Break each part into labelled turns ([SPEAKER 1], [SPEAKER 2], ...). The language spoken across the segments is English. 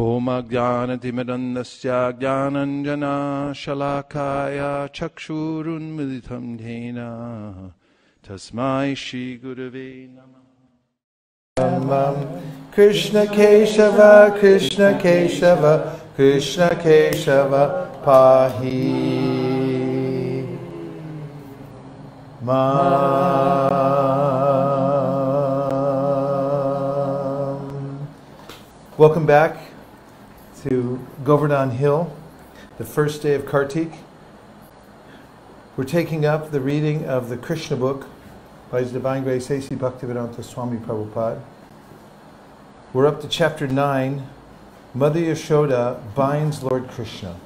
[SPEAKER 1] ओम ज्ञानञ्जनाशलाकाय चक्षुरुन्मिलितं धेन तस्मै श्रीगुरवे नमः।
[SPEAKER 2] कृष्ण केशव कृष्ण केशव कृष्ण केशव पाहि। मा Welcome back. To Govardhan Hill, the first day of Kartik. We're taking up the reading of the Krishna book by His Divine Grace A.C. Bhaktivedanta Swami Prabhupada. We're up to chapter 9. Mother Yashoda binds Lord Krishna.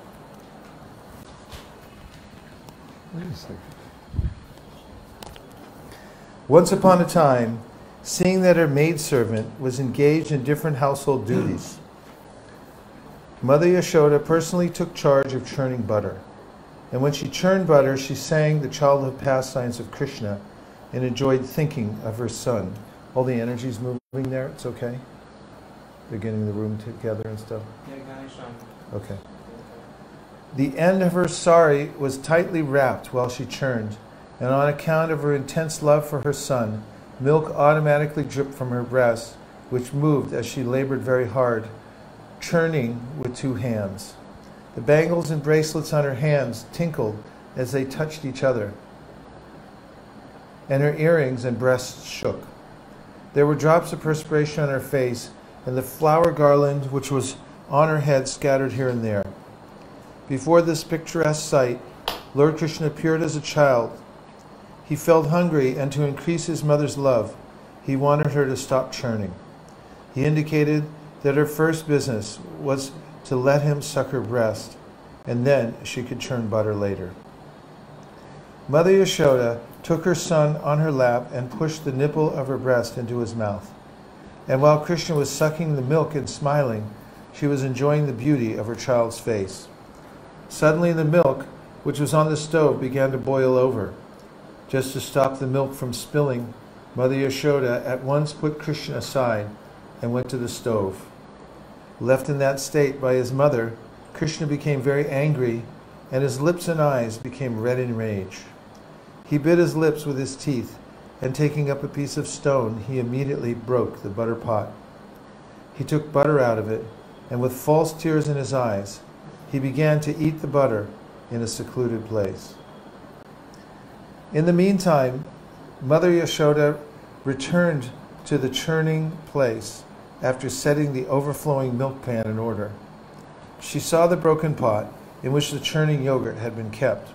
[SPEAKER 2] Wait a second. Once upon a time, seeing that her maidservant was engaged in different household duties, Mother Yashoda personally took charge of churning butter. And when she churned butter, she sang the childhood pastimes of Krishna and enjoyed thinking of her son. All the energy's moving there, it's okay? They're getting the room together and stuff? Okay. The end of her sari was tightly wrapped while she churned, and on account of her intense love for her son, milk automatically dripped from her breast, which moved as she labored very hard, churning with two hands. The bangles and bracelets on her hands tinkled as they touched each other, and her earrings and breasts shook. There were drops of perspiration on her face, and the flower garland which was on her head scattered here and there. Before this picturesque sight, Lord Krishna appeared as a child. He felt hungry, and to increase his mother's love, he wanted her to stop churning. He indicated that her first business was to let him suck her breast, and then she could churn butter later. Mother Yashoda took her son on her lap and pushed the nipple of her breast into his mouth. And while Krishna was sucking the milk and smiling, she was enjoying the beauty of her child's face. Suddenly, the milk, which was on the stove, began to boil over. Just to stop the milk from spilling, Mother Yashoda at once put Krishna aside and went to the stove. Left in that state by his mother, Krishna became very angry, and his lips and eyes became red in rage. He bit his lips with his teeth, and taking up a piece of stone, he immediately broke the butter pot. He took butter out of it, and with false tears in his eyes, he began to eat the butter in a secluded place. In the meantime, Mother Yashoda returned to the churning place after setting the overflowing milk pan in order. She saw the broken pot in which the churning yogurt had been kept.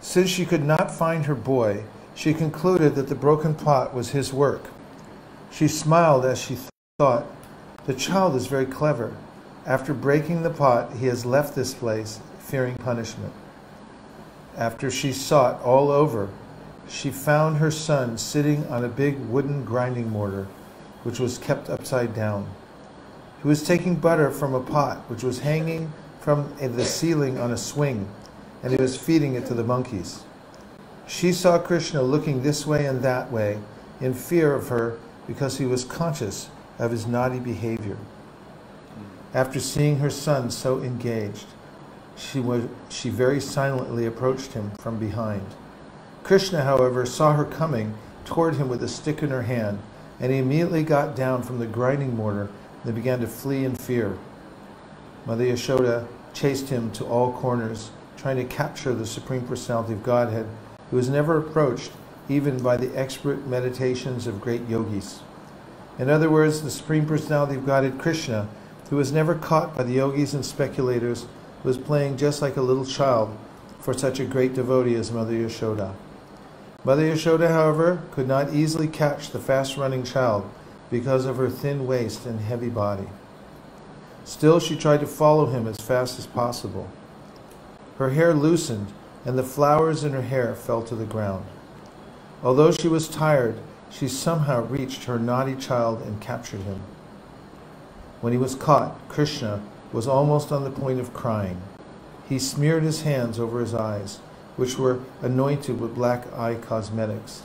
[SPEAKER 2] Since she could not find her boy, she concluded that the broken pot was his work. She smiled as she thought, The child is very clever. After breaking the pot, he has left this place, fearing punishment. After she sought all over, she found her son sitting on a big wooden grinding mortar, which was kept upside down. He was taking butter from a pot which was hanging from the ceiling on a swing, and he was feeding it to the monkeys. She saw Krishna looking this way and that way in fear of her because he was conscious of his naughty behavior. After seeing her son so engaged, she, she very silently approached him from behind. Krishna, however, saw her coming toward him with a stick in her hand, and he immediately got down from the grinding mortar and began to flee in fear. Mother Yashoda chased him to all corners, trying to capture the Supreme Personality of Godhead, who was never approached even by the expert meditations of great yogis. In other words, the Supreme Personality of Godhead, Krishna, who was never caught by the yogis and speculators, was playing just like a little child for such a great devotee as Mother Yashoda. Mother Yashoda, however, could not easily catch the fast running child because of her thin waist and heavy body. Still, she tried to follow him as fast as possible. Her hair loosened, and the flowers in her hair fell to the ground. Although she was tired, she somehow reached her naughty child and captured him. When he was caught, Krishna was almost on the point of crying. He smeared his hands over his eyes, which were anointed with black eye cosmetics.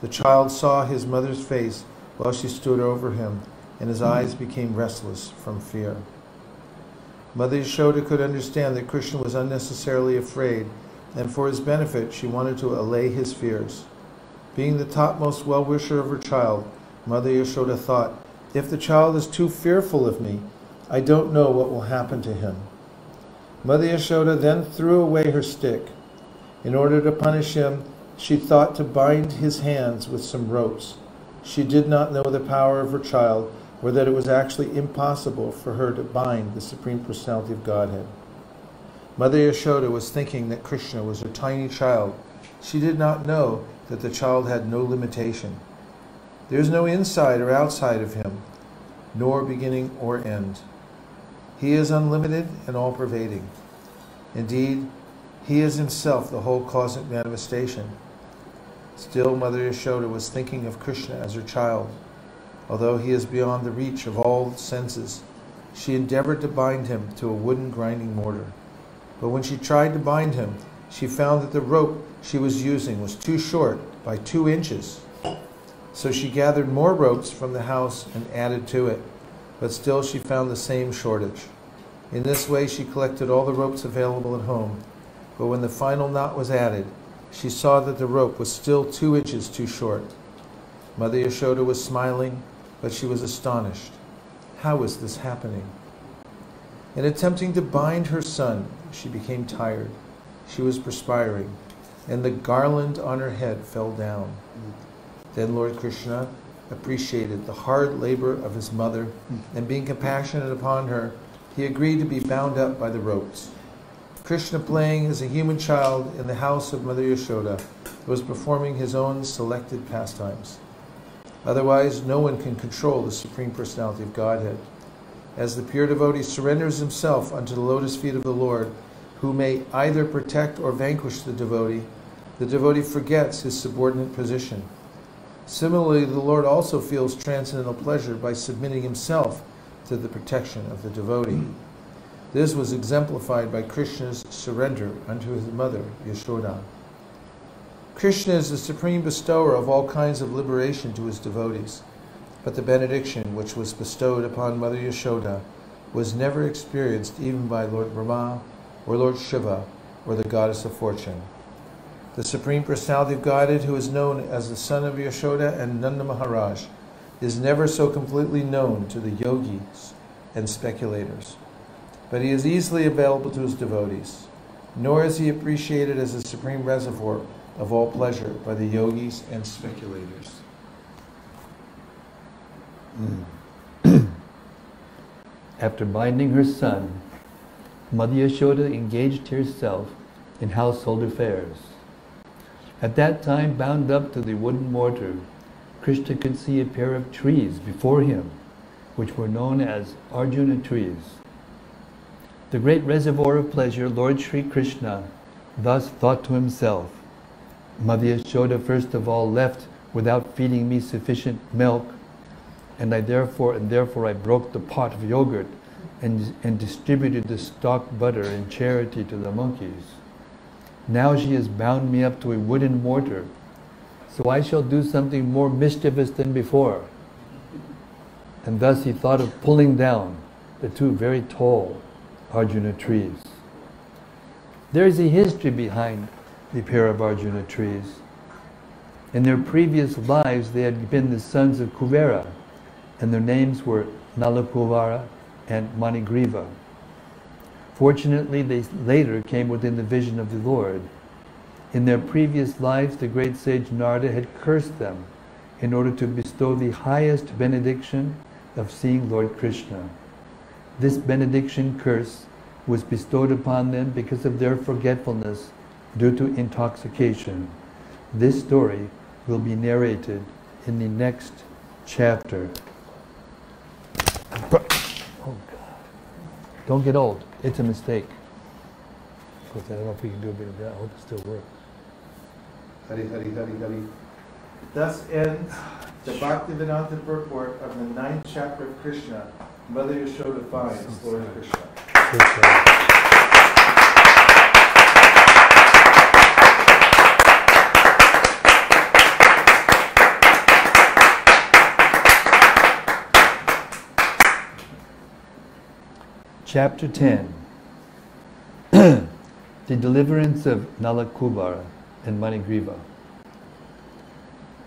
[SPEAKER 2] The child saw his mother's face while she stood over him, and his eyes became restless from fear. Mother Yashoda could understand that Krishna was unnecessarily afraid, and for his benefit she wanted to allay his fears. Being the topmost well wisher of her child, Mother Yashoda thought, If the child is too fearful of me, I don't know what will happen to him. Mother Yashoda then threw away her stick. In order to punish him, she thought to bind his hands with some ropes. She did not know the power of her child, or that it was actually impossible for her to bind the Supreme Personality of Godhead. Mother Yashoda was thinking that Krishna was her tiny child. She did not know that the child had no limitation. There is no inside or outside of him, nor beginning or end. He is unlimited and all pervading. Indeed, he is himself the whole cosmic manifestation. Still, Mother Yashoda was thinking of Krishna as her child. Although he is beyond the reach of all senses, she endeavored to bind him to a wooden grinding mortar. But when she tried to bind him, she found that the rope she was using was too short by two inches. So she gathered more ropes from the house and added to it, but still she found the same shortage. In this way, she collected all the ropes available at home, but when the final knot was added, she saw that the rope was still two inches too short. Mother Yashoda was smiling, but she was astonished. How was this happening? In attempting to bind her son, she became tired. She was perspiring, and the garland on her head fell down. Then Lord Krishna appreciated the hard labor of his mother, and being compassionate upon her, he agreed to be bound up by the ropes. Krishna, playing as a human child in the house of Mother Yashoda, was performing his own selected pastimes. Otherwise, no one can control the Supreme Personality of Godhead. As the pure devotee surrenders himself unto the lotus feet of the Lord, who may either protect or vanquish the devotee, the devotee forgets his subordinate position. Similarly, the Lord also feels transcendental pleasure by submitting himself to the protection of the devotee. This was exemplified by Krishna's surrender unto his mother, Yashoda. Krishna is the supreme bestower of all kinds of liberation to his devotees, but the benediction which was bestowed upon Mother Yashoda was never experienced even by Lord Brahma or Lord Shiva or the goddess of fortune. The Supreme Personality of Godhead, who is known as the son of Yashoda and Nanda Maharaj, is never so completely known to the yogis and speculators. But he is easily available to his devotees, nor is he appreciated as a supreme reservoir of all pleasure by the yogis and speculators. Hmm.
[SPEAKER 3] After binding her son, Mother Yashoda engaged herself in household affairs. At that time, bound up to the wooden mortar, Krishna could see a pair of trees before him, which were known as Arjuna trees. The great reservoir of pleasure, Lord Sri Krishna, thus thought to himself, Mother Yashoda first of all left without feeding me sufficient milk, and I therefore and therefore I broke the pot of yogurt and, and distributed the stock butter in charity to the monkeys. Now she has bound me up to a wooden mortar, so I shall do something more mischievous than before. And thus he thought of pulling down the two very tall Arjuna trees. There is a history behind the pair of Arjuna trees. In their previous lives, they had been the sons of Kuvera, and their names were Nalakuvara and Manigriva. Fortunately, they later came within the vision of the Lord. In their previous lives, the great sage Narada had cursed them in order to bestow the highest benediction of seeing Lord Krishna. This benediction curse was bestowed upon them because of their forgetfulness due to intoxication. This story will be narrated in the next chapter. Oh God. Don't get old. It's a mistake. Of course, I don't know if we can do a bit of that. I hope it still works.
[SPEAKER 2] Hari Hari Hari Hari. Thus ends the Bhaktivedanta purport of the ninth chapter of Krishna. Mother Yashoda finds Lord Krishna.
[SPEAKER 3] Chapter 10 The deliverance of Nalakubara and Manigriva.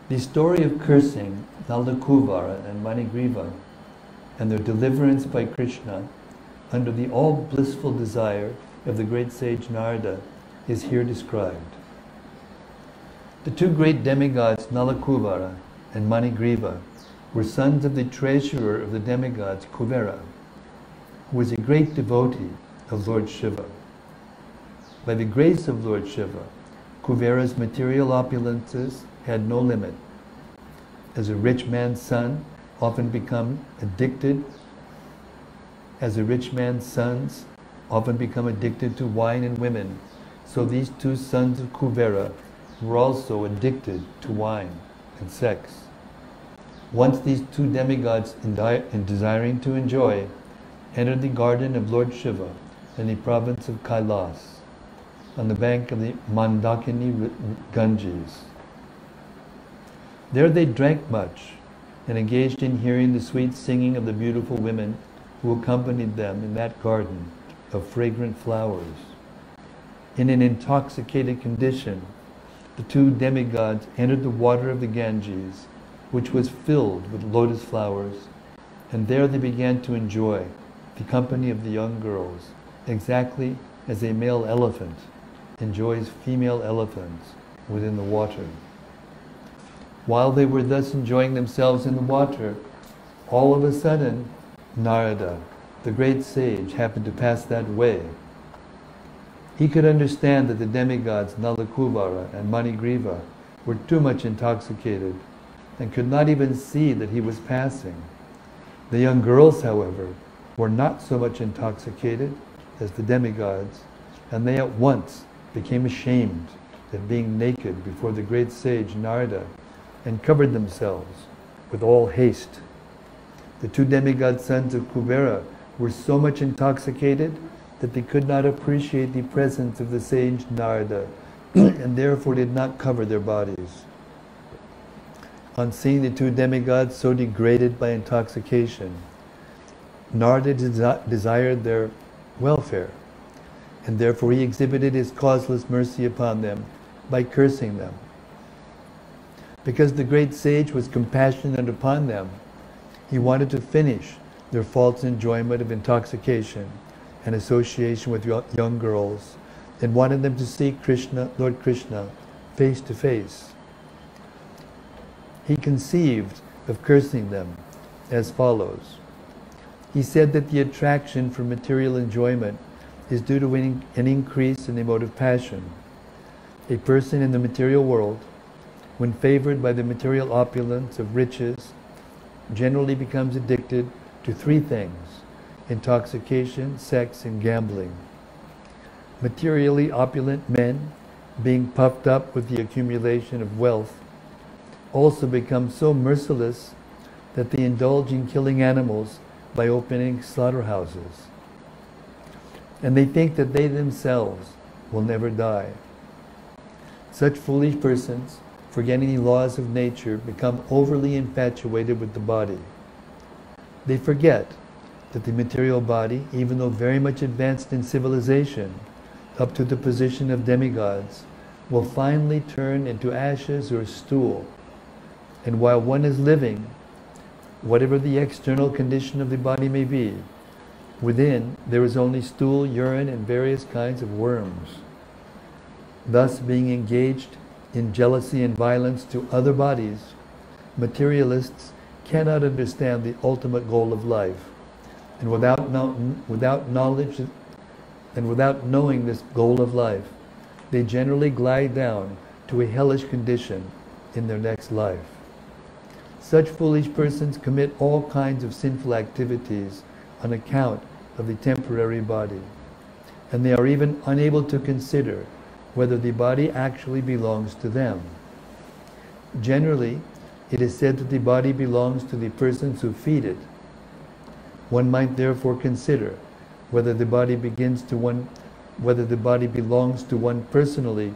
[SPEAKER 3] The story of cursing Nalakuvara and Manigriva and their deliverance by Krishna under the all blissful desire of the great sage Narada is here described. The two great demigods Nalakuvara and Manigriva were sons of the treasurer of the demigods Kuvera, who was a great devotee of Lord Shiva. By the grace of Lord Shiva, Kuvera's material opulences had no limit. As a rich man's son often become addicted, as a rich man's sons often become addicted to wine and women, so these two sons of Kuvera were also addicted to wine and sex. Once these two demigods, in, in desiring to enjoy, entered the garden of Lord Shiva in the province of Kailas, on the bank of the Mandakini Ganges. There they drank much and engaged in hearing the sweet singing of the beautiful women who accompanied them in that garden of fragrant flowers. In an intoxicated condition, the two demigods entered the water of the Ganges, which was filled with lotus flowers, and there they began to enjoy the company of the young girls, exactly as a male elephant enjoys female elephants within the water. While they were thus enjoying themselves in the water, all of a sudden, Narada, the great sage, happened to pass that way. He could understand that the demigods Nalakuvara and Manigriva were too much intoxicated and could not even see that he was passing. The young girls, however, were not so much intoxicated as the demigods, and they at once became ashamed at being naked before the great sage Narada and covered themselves with all haste. The two demigod sons of Kubera were so much intoxicated that they could not appreciate the presence of the sage Narada and therefore did not cover their bodies. On seeing the two demigods so degraded by intoxication, Narada desi desired their welfare, and therefore he exhibited his causeless mercy upon them by cursing them. Because the great sage was compassionate upon them, he wanted to finish their false enjoyment of intoxication and association with young girls and wanted them to see Krishna, Lord Krishna, face to face. He conceived of cursing them as follows. He said that the attraction for material enjoyment is due to an increase in emotive passion. A person in the material world when favored by the material opulence of riches, generally becomes addicted to three things intoxication, sex, and gambling. Materially opulent men, being puffed up with the accumulation of wealth, also become so merciless that they indulge in killing animals by opening slaughterhouses. And they think that they themselves will never die. Such foolish persons forgetting the laws of nature, become overly infatuated with the body. They forget that the material body, even though very much advanced in civilization, up to the position of demigods, will finally turn into ashes or stool. And while one is living, whatever the external condition of the body may be, within there is only stool, urine, and various kinds of worms. Thus, being engaged in jealousy and violence to other bodies, materialists cannot understand the ultimate goal of life. And without, no, without knowledge and without knowing this goal of life, they generally glide down to a hellish condition in their next life. Such foolish persons commit all kinds of sinful activities on account of the temporary body. And they are even unable to consider whether the body actually belongs to them. Generally, it is said that the body belongs to the persons who feed it. One might therefore consider whether the body begins to one whether the body belongs to one personally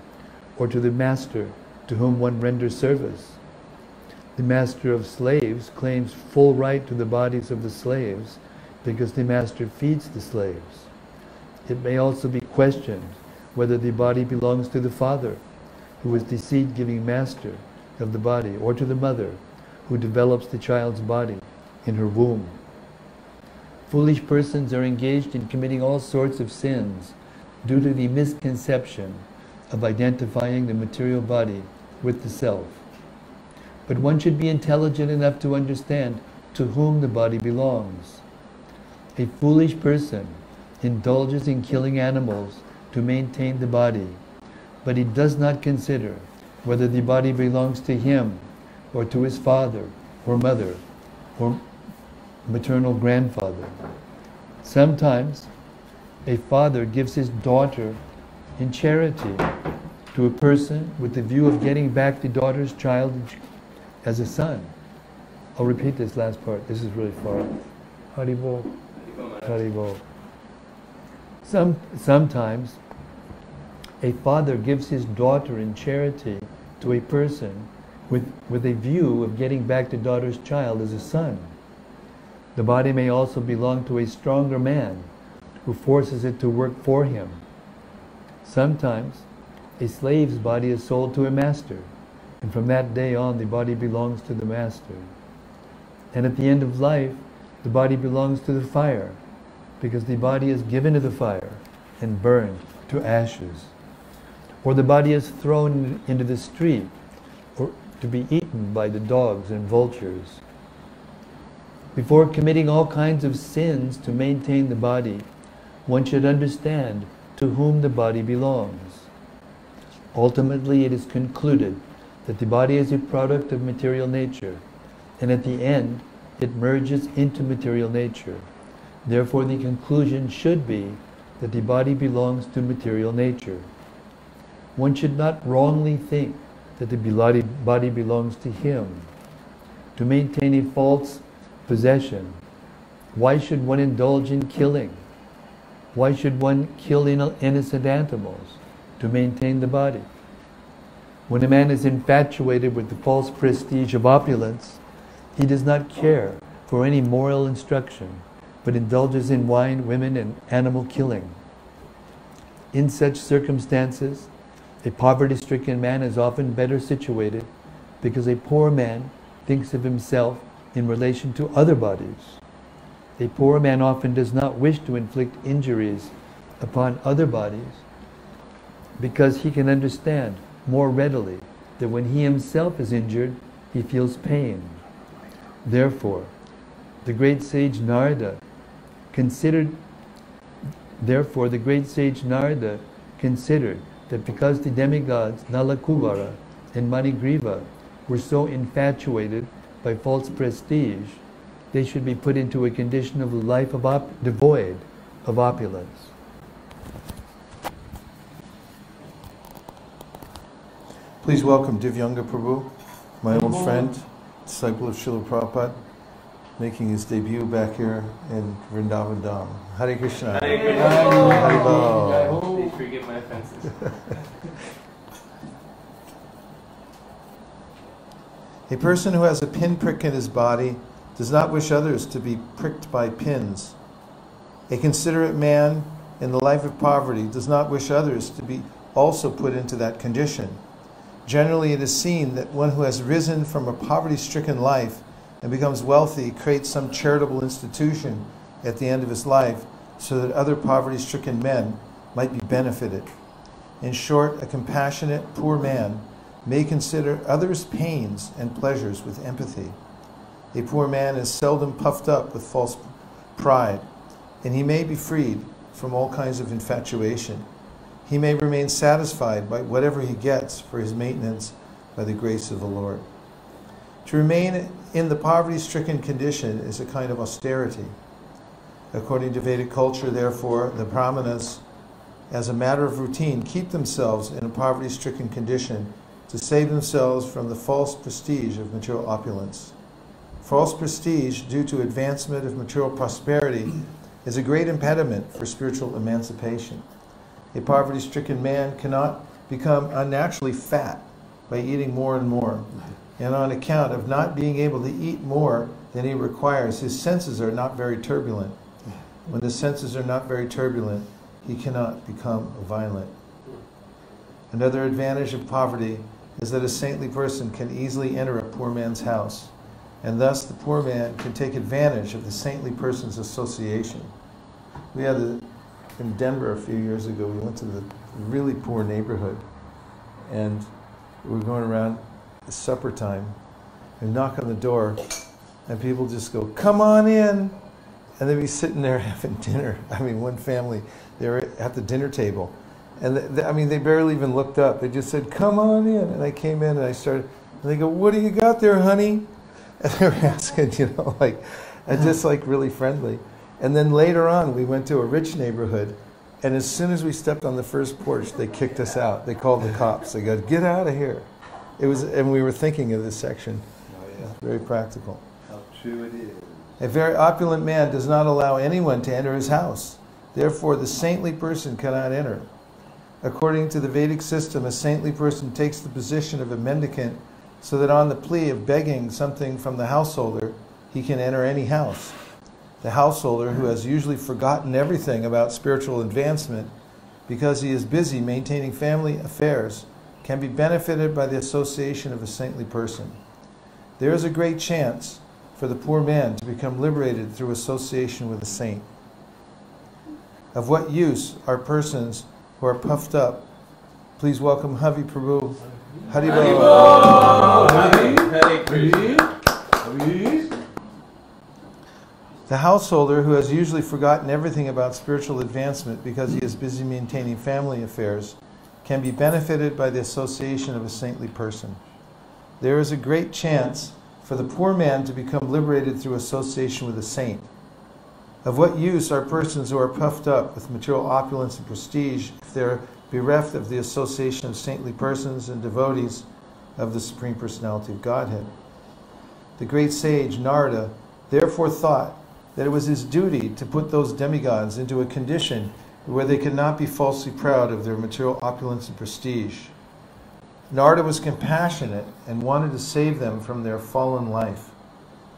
[SPEAKER 3] or to the master to whom one renders service. The master of slaves claims full right to the bodies of the slaves because the master feeds the slaves. It may also be questioned whether the body belongs to the father, who is the seed giving master of the body, or to the mother, who develops the child's body in her womb. Foolish persons are engaged in committing all sorts of sins due to the misconception of identifying the material body with the self. But one should be intelligent enough to understand to whom the body belongs. A foolish person indulges in killing animals to maintain the body, but he does not consider whether the body belongs to him or to his father or mother or maternal grandfather. Sometimes a father gives his daughter in charity to a person with the view of getting back the daughter's child as a son. I'll repeat this last part. This is really far. Haribol. Haribol. Some, sometimes a father gives his daughter in charity to a person with, with a view of getting back the daughter's child as a son. The body may also belong to a stronger man who forces it to work for him. Sometimes a slave's body is sold to a master, and from that day on the body belongs to the master. And at the end of life, the body belongs to the fire, because the body is given to the fire and burned to ashes. Or the body is thrown into the street or to be eaten by the dogs and vultures. Before committing all kinds of sins to maintain the body, one should understand to whom the body belongs. Ultimately, it is concluded that the body is a product of material nature, and at the end, it merges into material nature. Therefore, the conclusion should be that the body belongs to material nature. One should not wrongly think that the body belongs to him. To maintain a false possession, why should one indulge in killing? Why should one kill innocent animals to maintain the body? When a man is infatuated with the false prestige of opulence, he does not care for any moral instruction, but indulges in wine, women, and animal killing. In such circumstances, a poverty stricken man is often better situated because a poor man thinks of himself in relation to other bodies. A poor man often does not wish to inflict injuries upon other bodies because he can understand more readily that when he himself is injured, he feels pain. Therefore, the great sage Narada considered therefore the great sage Narada considered that because the demigods Nalakuvara and Manigriva were so infatuated by false prestige, they should be put into a condition of life of devoid of opulence.
[SPEAKER 2] Please welcome Divyanga Prabhu, my old friend, disciple of Srila Prabhupada, making his debut back here in Vrindavan Dham. Hare Krishna.
[SPEAKER 4] Hare Krishna.
[SPEAKER 2] Hare
[SPEAKER 4] Please forgive my offenses.
[SPEAKER 2] A person who has a pinprick in his body does not wish others to be pricked by pins. A considerate man in the life of poverty does not wish others to be also put into that condition. Generally, it is seen that one who has risen from a poverty stricken life and becomes wealthy creates some charitable institution at the end of his life so that other poverty stricken men might be benefited. In short, a compassionate, poor man may consider others' pains and pleasures with empathy. A poor man is seldom puffed up with false pride, and he may be freed from all kinds of infatuation. He may remain satisfied by whatever he gets for his maintenance by the grace of the Lord. To remain in the poverty stricken condition is a kind of austerity. According to Vedic culture, therefore, the Brahmanas, as a matter of routine, keep themselves in a poverty stricken condition to save themselves from the false prestige of material opulence. False prestige, due to advancement of material prosperity, is a great impediment for spiritual emancipation. A poverty stricken man cannot become unnaturally fat by eating more and more. And on account of not being able to eat more than he requires, his senses are not very turbulent. When the senses are not very turbulent, he cannot become violent. Another advantage of poverty is that a saintly person can easily enter a poor man's house, and thus the poor man can take advantage of the saintly person's association. We had a, in Denver a few years ago, we went to the really poor neighborhood, and we were going around supper time, and knock on the door, and people just go, "Come on in," and they'd be sitting there having dinner. I mean, one family, they were at the dinner table, and th th I mean, they barely even looked up. They just said, "Come on in," and I came in and I started. And they go, "What do you got there, honey?" And they were asking, you know, like, and just like really friendly. And then later on, we went to a rich neighborhood, and as soon as we stepped on the first porch, they kicked us out. They called the cops. They go, "Get out of here!" It was, and we were thinking of this section. Oh, yeah. Very practical.
[SPEAKER 1] How true it is.
[SPEAKER 2] A very opulent man does not allow anyone to enter his house. Therefore, the saintly person cannot enter. According to the Vedic system, a saintly person takes the position of a mendicant so that on the plea of begging something from the householder, he can enter any house. The householder, who has usually forgotten everything about spiritual advancement because he is busy maintaining family affairs, can be benefited by the association of a saintly person. There is a great chance for the poor man to become liberated through association with a saint. Of what use are persons who are puffed up? Please welcome Havi Prabhu. Haribol. The householder who has usually forgotten everything about spiritual advancement because he is busy maintaining family affairs can be benefited by the association of a saintly person. There is a great chance for the poor man to become liberated through association with a saint. Of what use are persons who are puffed up with material opulence and prestige if they're bereft of the association of saintly persons and devotees of the Supreme Personality of Godhead? The great sage Narada therefore thought that it was his duty to put those demigods into a condition where they could not be falsely proud of their material opulence and prestige. Narada was compassionate and wanted to save them from their fallen life.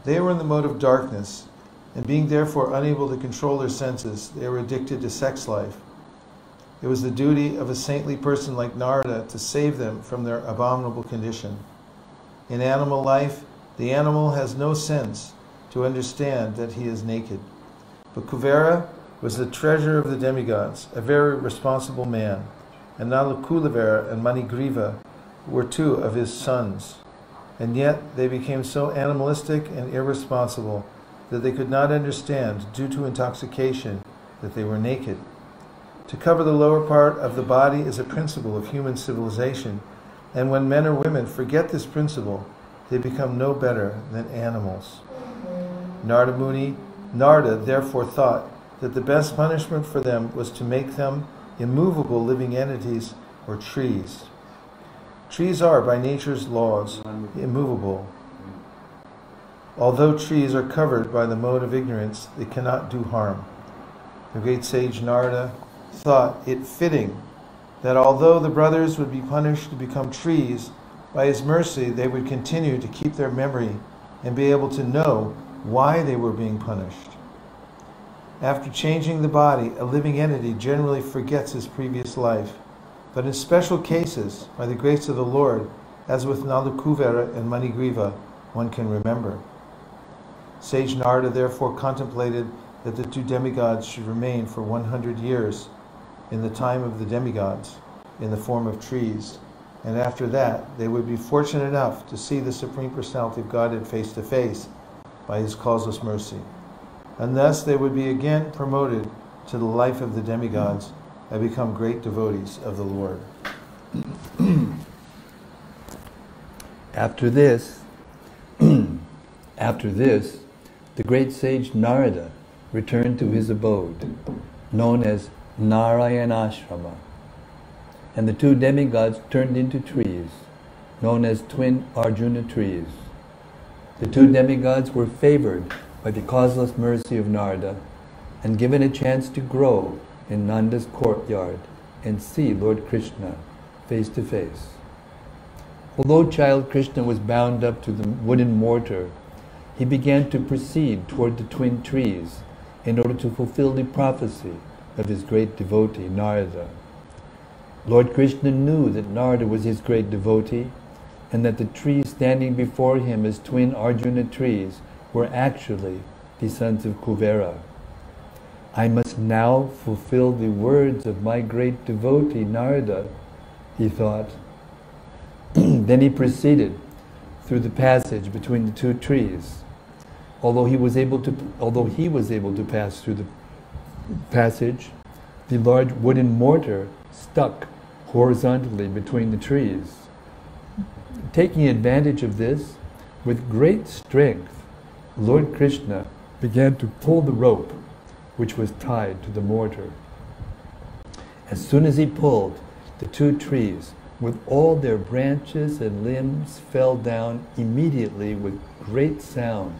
[SPEAKER 2] They were in the mode of darkness, and being therefore unable to control their senses, they were addicted to sex life. It was the duty of a saintly person like Narada to save them from their abominable condition. In animal life, the animal has no sense to understand that he is naked. But Kuvera was the treasurer of the demigods, a very responsible man, and Nalakulavera and Manigriva were two of his sons. And yet they became so animalistic and irresponsible that they could not understand, due to intoxication, that they were naked. To cover the lower part of the body is a principle of human civilization, and when men or women forget this principle, they become no better than animals. Narada Muni, Narada therefore thought that the best punishment for them was to make them immovable living entities or trees. Trees are, by nature's laws, immovable. Although trees are covered by the mode of ignorance, they cannot do harm. The great sage Narda thought it fitting that although the brothers would be punished to become trees, by his mercy they would continue to keep their memory and be able to know why they were being punished. After changing the body, a living entity generally forgets his previous life. But in special cases, by the grace of the Lord, as with Nalakuvara and Manigriva, one can remember. Sage Narada therefore contemplated that the two demigods should remain for 100 years in the time of the demigods in the form of trees. And after that, they would be fortunate enough to see the Supreme Personality of Godhead face to face by His causeless mercy. And thus they would be again promoted to the life of the demigods and become great devotees of the Lord.
[SPEAKER 3] After this, after this, the great sage Narada returned to his abode, known as Narayanashrama, and the two demigods turned into trees, known as twin Arjuna trees. The two demigods were favored by the causeless mercy of Narada and given a chance to grow in Nanda's courtyard and see Lord Krishna face to face. Although child Krishna was bound up to the wooden mortar, he began to proceed toward the twin trees in order to fulfill the prophecy of his great devotee, Narada. Lord Krishna knew that Narada was his great devotee and that the trees standing before him as twin Arjuna trees were actually the sons of Kuvera. I must now fulfill the words of my great devotee Narada, he thought. then he proceeded through the passage between the two trees. Although he was able to, although he was able to pass through the passage, the large wooden mortar stuck horizontally between the trees. Taking advantage of this, with great strength, Lord Krishna began to pull the rope which was tied to the mortar. As soon as he pulled, the two trees, with all their branches and limbs, fell down immediately with great sound.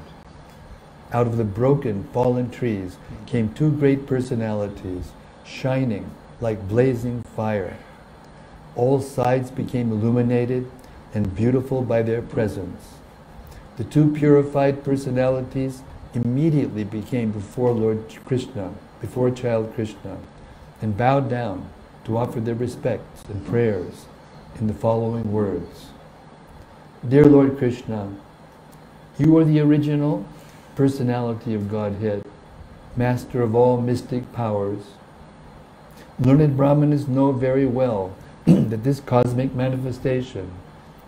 [SPEAKER 3] Out of the broken, fallen trees came two great personalities, shining like blazing fire. All sides became illuminated and beautiful by their presence. The two purified personalities immediately became before Lord Krishna, before child Krishna, and bowed down to offer their respects and prayers in the following words. Dear Lord Krishna, you are the original personality of Godhead, master of all mystic powers. Learned Brahmanas know very well that this cosmic manifestation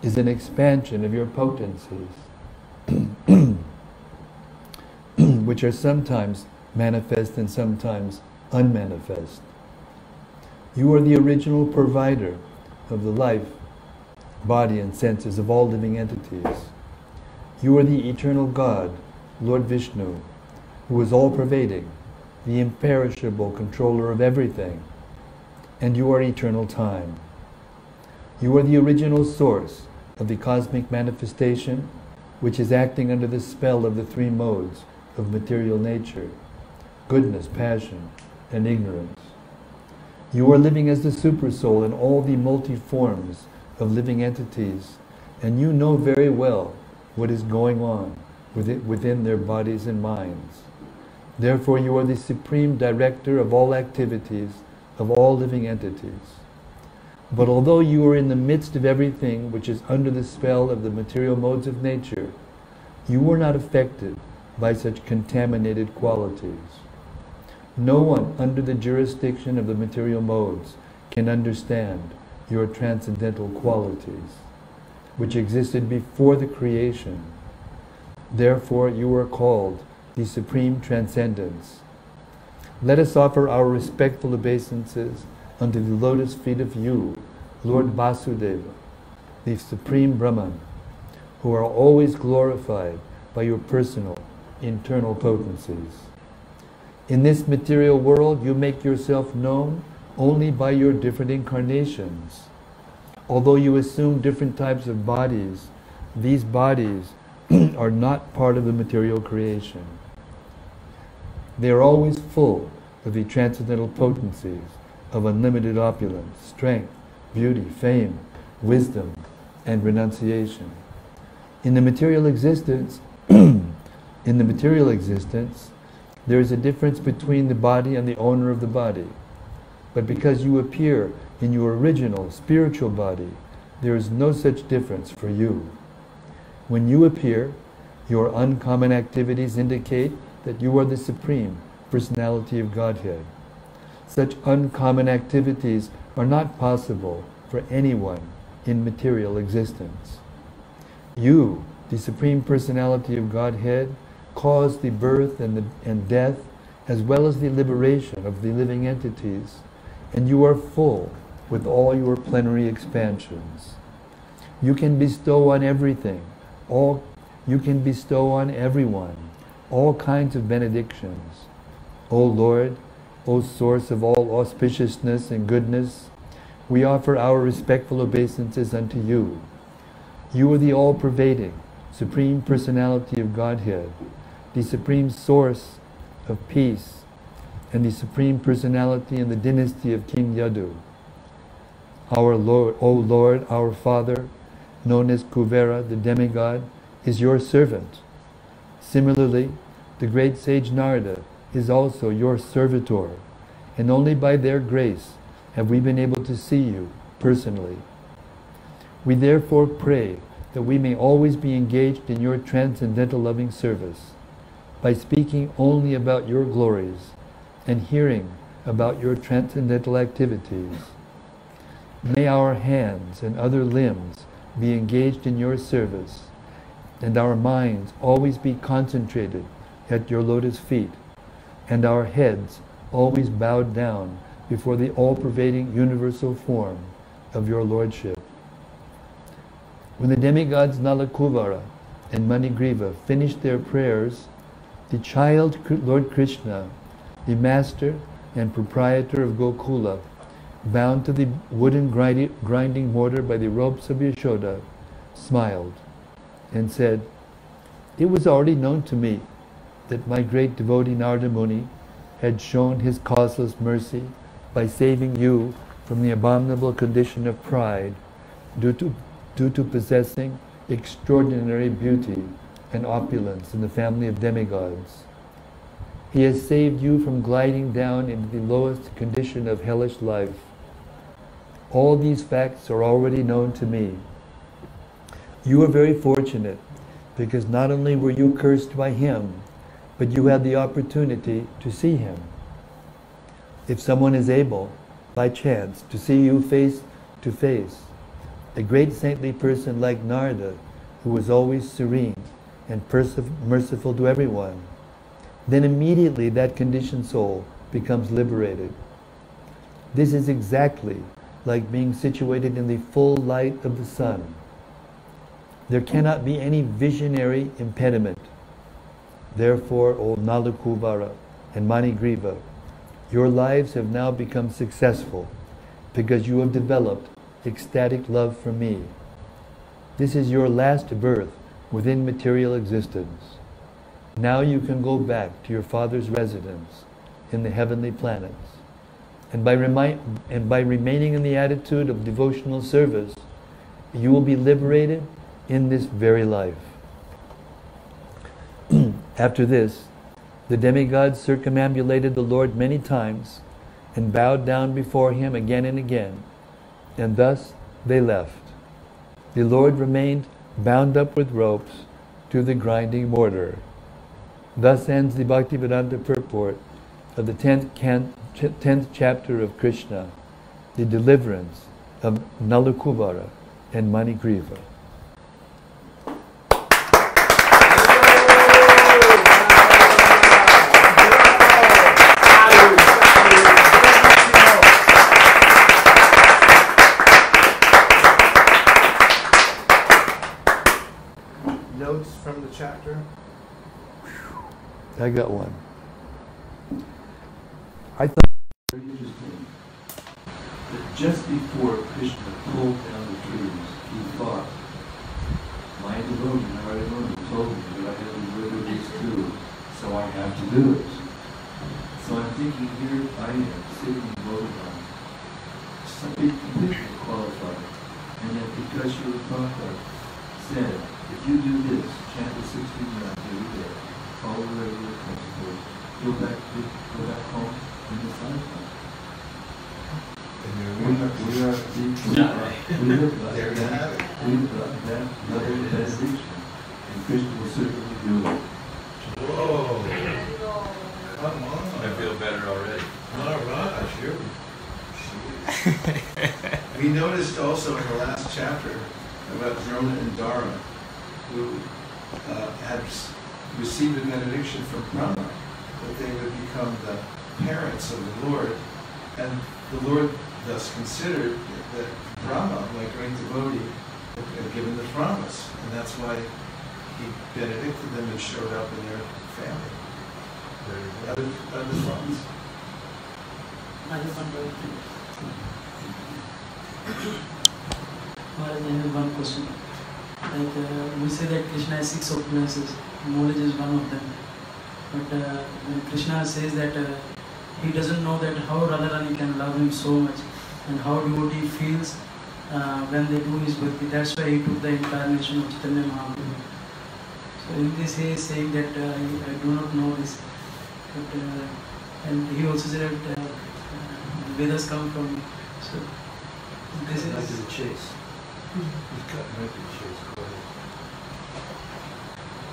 [SPEAKER 3] is an expansion of your potencies, which are sometimes manifest and sometimes unmanifest. You are the original provider of the life, body, and senses of all living entities. You are the eternal God, Lord Vishnu, who is all pervading, the imperishable controller of everything, and you are eternal time. You are the original source of the cosmic manifestation, which is acting under the spell of the three modes of material nature goodness, passion, and ignorance. You are living as the supersoul in all the multi forms of living entities, and you know very well what is going on within their bodies and minds. Therefore, you are the supreme director of all activities of all living entities. But although you are in the midst of everything which is under the spell of the material modes of nature, you were not affected by such contaminated qualities. No one under the jurisdiction of the material modes can understand your transcendental qualities, which existed before the creation. Therefore, you are called the Supreme Transcendence. Let us offer our respectful obeisances unto the lotus feet of you, Lord Vasudeva, the Supreme Brahman, who are always glorified by your personal, internal potencies. In this material world, you make yourself known only by your different incarnations. Although you assume different types of bodies, these bodies are not part of the material creation. They are always full of the transcendental potencies of unlimited opulence, strength, beauty, fame, wisdom, and renunciation. In the material existence, in the material existence, there is a difference between the body and the owner of the body. But because you appear in your original spiritual body, there is no such difference for you. When you appear, your uncommon activities indicate that you are the supreme personality of Godhead. Such uncommon activities are not possible for anyone in material existence. You, the Supreme Personality of Godhead, cause the birth and, the, and death as well as the liberation of the living entities, and you are full with all your plenary expansions. You can bestow on everything, all you can bestow on everyone, all kinds of benedictions. O Lord, O source of all auspiciousness and goodness, we offer our respectful obeisances unto you. You are the all-pervading, supreme personality of Godhead, the supreme source of peace, and the supreme personality in the dynasty of King Yadu. Our Lord, O Lord, our Father, known as Kuvera, the demigod, is your servant. Similarly, the great sage Narada is also your servitor, and only by their grace have we been able to see you personally. We therefore pray that we may always be engaged in your transcendental loving service by speaking only about your glories and hearing about your transcendental activities. May our hands and other limbs be engaged in your service and our minds always be concentrated at your lotus feet and our heads always bowed down before the all-pervading universal form of your lordship. When the demigods Nalakuvara and Manigriva finished their prayers, the child Lord Krishna, the master and proprietor of Gokula, bound to the wooden grinding mortar by the ropes of Yashoda, smiled and said, It was already known to me that my great devotee Narada Muni had shown his causeless mercy by saving you from the abominable condition of pride due to, due to possessing extraordinary beauty and opulence in the family of demigods. He has saved you from gliding down into the lowest condition of hellish life. All these facts are already known to me. You are very fortunate because not only were you cursed by him, but you had the opportunity to see him. If someone is able, by chance, to see you face to face, a great saintly person like Narada, who was always serene and merciful to everyone, then immediately that conditioned soul becomes liberated. This is exactly like being situated in the full light of the sun. There cannot be any visionary impediment. Therefore, O Nalakuvara and Manigriva, your lives have now become successful because you have developed ecstatic love for me. This is your last birth within material existence. Now you can go back to your Father's residence in the heavenly planets. And by, remind, and by remaining in the attitude of devotional service, you will be liberated in this very life. After this, the demigods circumambulated the Lord many times and bowed down before him again and again, and thus they left. The Lord remained bound up with ropes to the grinding mortar. Thus ends the Bhaktivedanta purport of the 10th, can, 10th chapter of Krishna, the deliverance of Nalakuvara and Manigriva.
[SPEAKER 2] Chapter?
[SPEAKER 3] I got one. I thought interesting that just before Krishna pulled down the trees, he thought, my devotee, my devotee told me that I had to deliver these two, so I have to do it. So I'm thinking here I am sitting in Bodhidharma, something completely qualified, and yet because your Prabhupada said, if you do this, chant the 16 rounds every day, follow the regular principles, go back, to, go back home in the sunshine. We are, we are, we, we, we live by
[SPEAKER 2] there you have it.
[SPEAKER 3] We live by that level of benediction. And Krishna will certainly do it.
[SPEAKER 2] Whoa. Come on.
[SPEAKER 4] I feel better already.
[SPEAKER 2] All right, sure. we noticed also in the last chapter about Drona and Dhara, who uh, had received a benediction from Brahma, that they would become the parents of the Lord. And the Lord thus considered that Brahma, my great devotee, had given the promise. And that's why he benedicted them and showed up in their family. Other, other thoughts?
[SPEAKER 5] I just want to Maharaj, I have one question. Like uh, we say that Krishna has six opulences, knowledge is one of them. But uh, when Krishna says that uh, he doesn't know that how Radharani can love him so much and how devotee feels uh, when they do his bhakti. That's why he took the incarnation of Chaitanya Mahaprabhu. So in this he is saying that uh, I, I do not know this. But, uh, and he also said that Vedas come from. So this is.
[SPEAKER 2] chase. He's cutting right to the chase. Go ahead.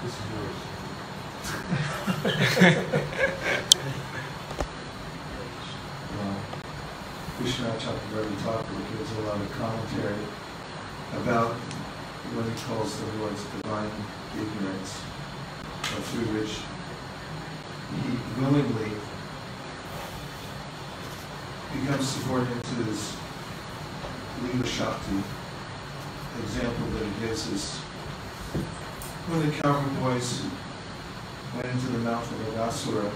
[SPEAKER 2] This is yours. well, Vishwanath Chakravarti Thakur gives a lot of commentary about what he calls the Lord's divine ignorance, or through which he willingly becomes subordinate to his Leela Shakti. The example that he gives is when the cowherd boys went into the mouth of Aghasura,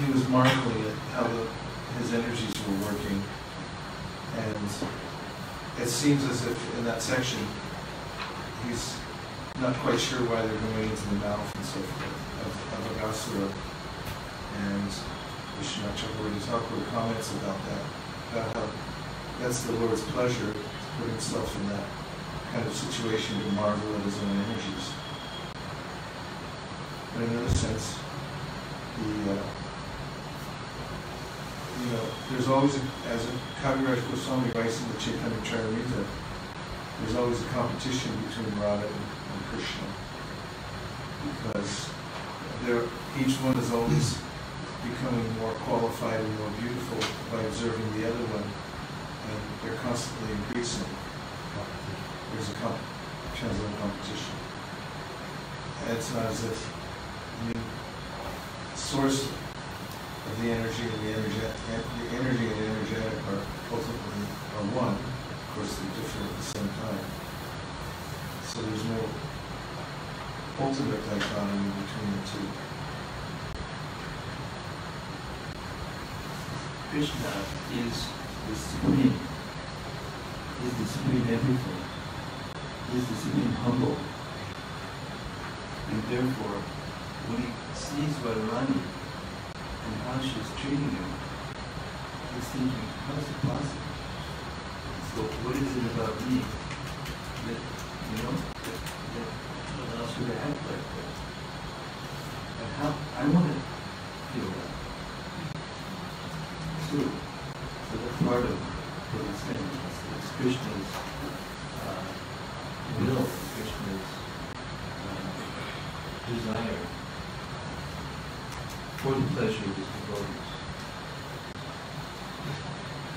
[SPEAKER 2] he was marveling at how the, his energies were working. And it seems as if in that section, he's not quite sure why they're going into the mouth and so forth of, of Aghasura. And Vishwanath Chakravarti Thakur comments about that, about how that's the Lord's pleasure to put himself in that kind of situation to marvel at his own energies. But in another sense, the uh, you know, there's always, a, as a Kaviraj Goswami writes in the Chaitanya Charitamrita, there's always a competition between Radha and, and Krishna. Because each one is always becoming more qualified and more beautiful by observing the other one, and they're constantly increasing. There's a comp- transcendental competition. And it's not as if, I mean, source of the energy and the energy, the energy and the energetic are ultimately are one. Of course, they're different at the same time. So there's no ultimate dichotomy between the two.
[SPEAKER 3] Krishna is supreme, is the supreme everything, is the supreme humble. And therefore, when he sees Radharani and how she's treating him, he's thinking, how is it possible? So what is it about me that, you know, that, that allows her to act like that? And how, I want to feel that too. So that's part of what he's saying. It's, it's Krishna's uh, will, Krishna's uh, desire for the pleasure of his devotees.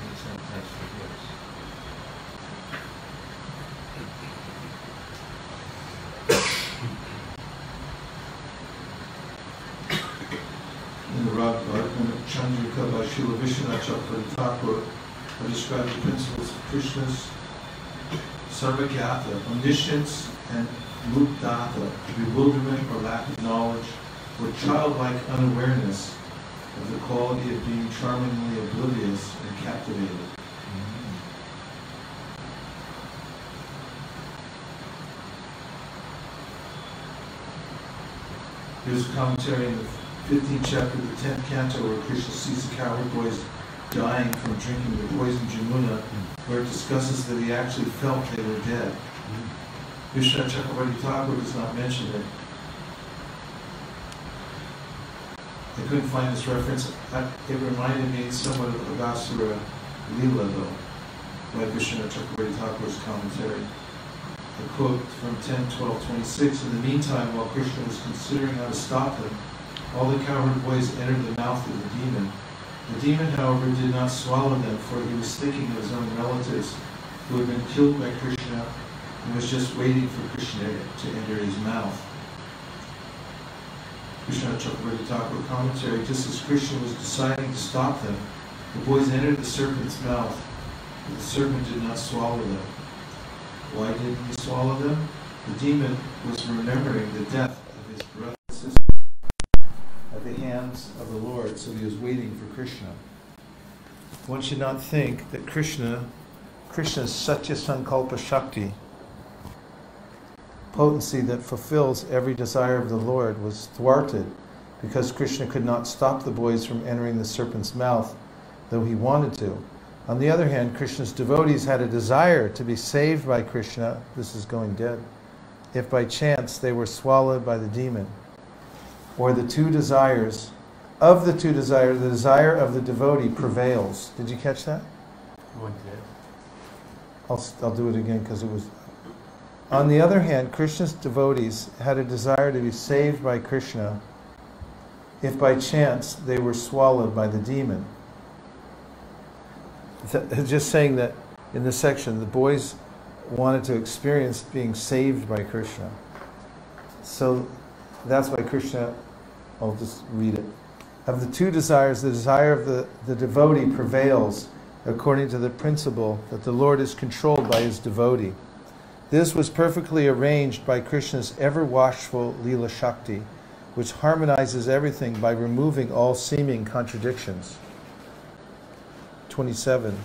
[SPEAKER 3] And sometimes forgets.
[SPEAKER 2] Rag Chandrika by Srila Vishwanath Chakravarti are described the principles Krishna's sarvagyata, omniscience, and mugdhata, bewilderment or lack of knowledge, or childlike unawareness of the quality of being charmingly oblivious and captivated. Here's a commentary in the 15th chapter of the 10th canto where Krishna sees the cowherd boys dying from drinking the poison Jamuna, where it discusses that he actually felt they were dead. Hmm. Vishnu Chakravarti Thakur does not mention it. I couldn't find this reference. I- It reminded me somewhat of Aghasura Leela, though, by Vishnu Chakravarti Thakur's commentary. A quote from 10, 12, 26. In the meantime, while Krishna was considering how to stop them, all the cowherd boys entered the mouth of the demon. The demon, however, did not swallow them, for he was thinking of his own relatives who had been killed by Krishna and was just waiting for Krishna to enter his mouth. Krishna Chakravarti Thakur commentary, just as Krishna was deciding to stop them, the boys entered the serpent's mouth, but the serpent did not swallow them. Why didn't he swallow them? The demon was remembering the death of his brother at the hands of the Lord, so he was waiting for Krishna. One should not think that Krishna, Krishna's Satya Sankalpa Shakti, potency that fulfills every desire of the Lord, was thwarted because Krishna could not stop the boys from entering the serpent's mouth, though he wanted to. On the other hand, Krishna's devotees had a desire to be saved by Krishna, this is going dead, if by chance they were swallowed by the demon. Or the two desires, of the two desires, the desire of the devotee prevails. Did you catch that? I'll, I'll do it again because it was. On the other hand, Krishna's devotees had a desire to be saved by Krishna if by chance they were swallowed by the demon. Just saying that in this section, the boys wanted to experience being saved by Krishna. So that's why Krishna, I'll just read it. Of the two desires, the desire of the, the devotee prevails according to the principle that the Lord is controlled by his devotee. This was perfectly arranged by Krishna's ever watchful Leela Shakti, which harmonizes everything by removing all seeming contradictions. 27.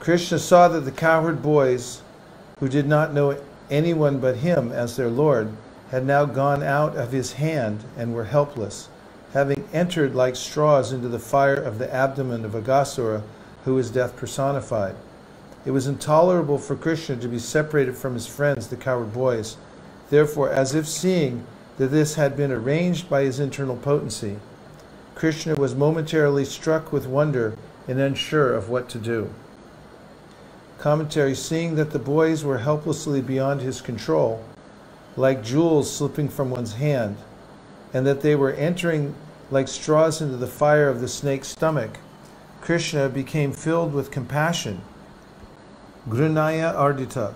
[SPEAKER 2] Krishna saw that the cowherd boys, who did not know anyone but him as their Lord, had now gone out of his hand and were helpless, having entered like straws into the fire of the abdomen of Aghasura, who is death personified. It was intolerable for Krishna to be separated from his friends, the cowherd boys. Therefore, as if seeing that this had been arranged by his internal potency, Krishna was momentarily struck with wonder and unsure of what to do. Commentary Seeing that the boys were helplessly beyond his control, like jewels slipping from one's hand, and that they were entering like straws into the fire of the snake's stomach, Krishna became filled with compassion. Grunaya Ardita.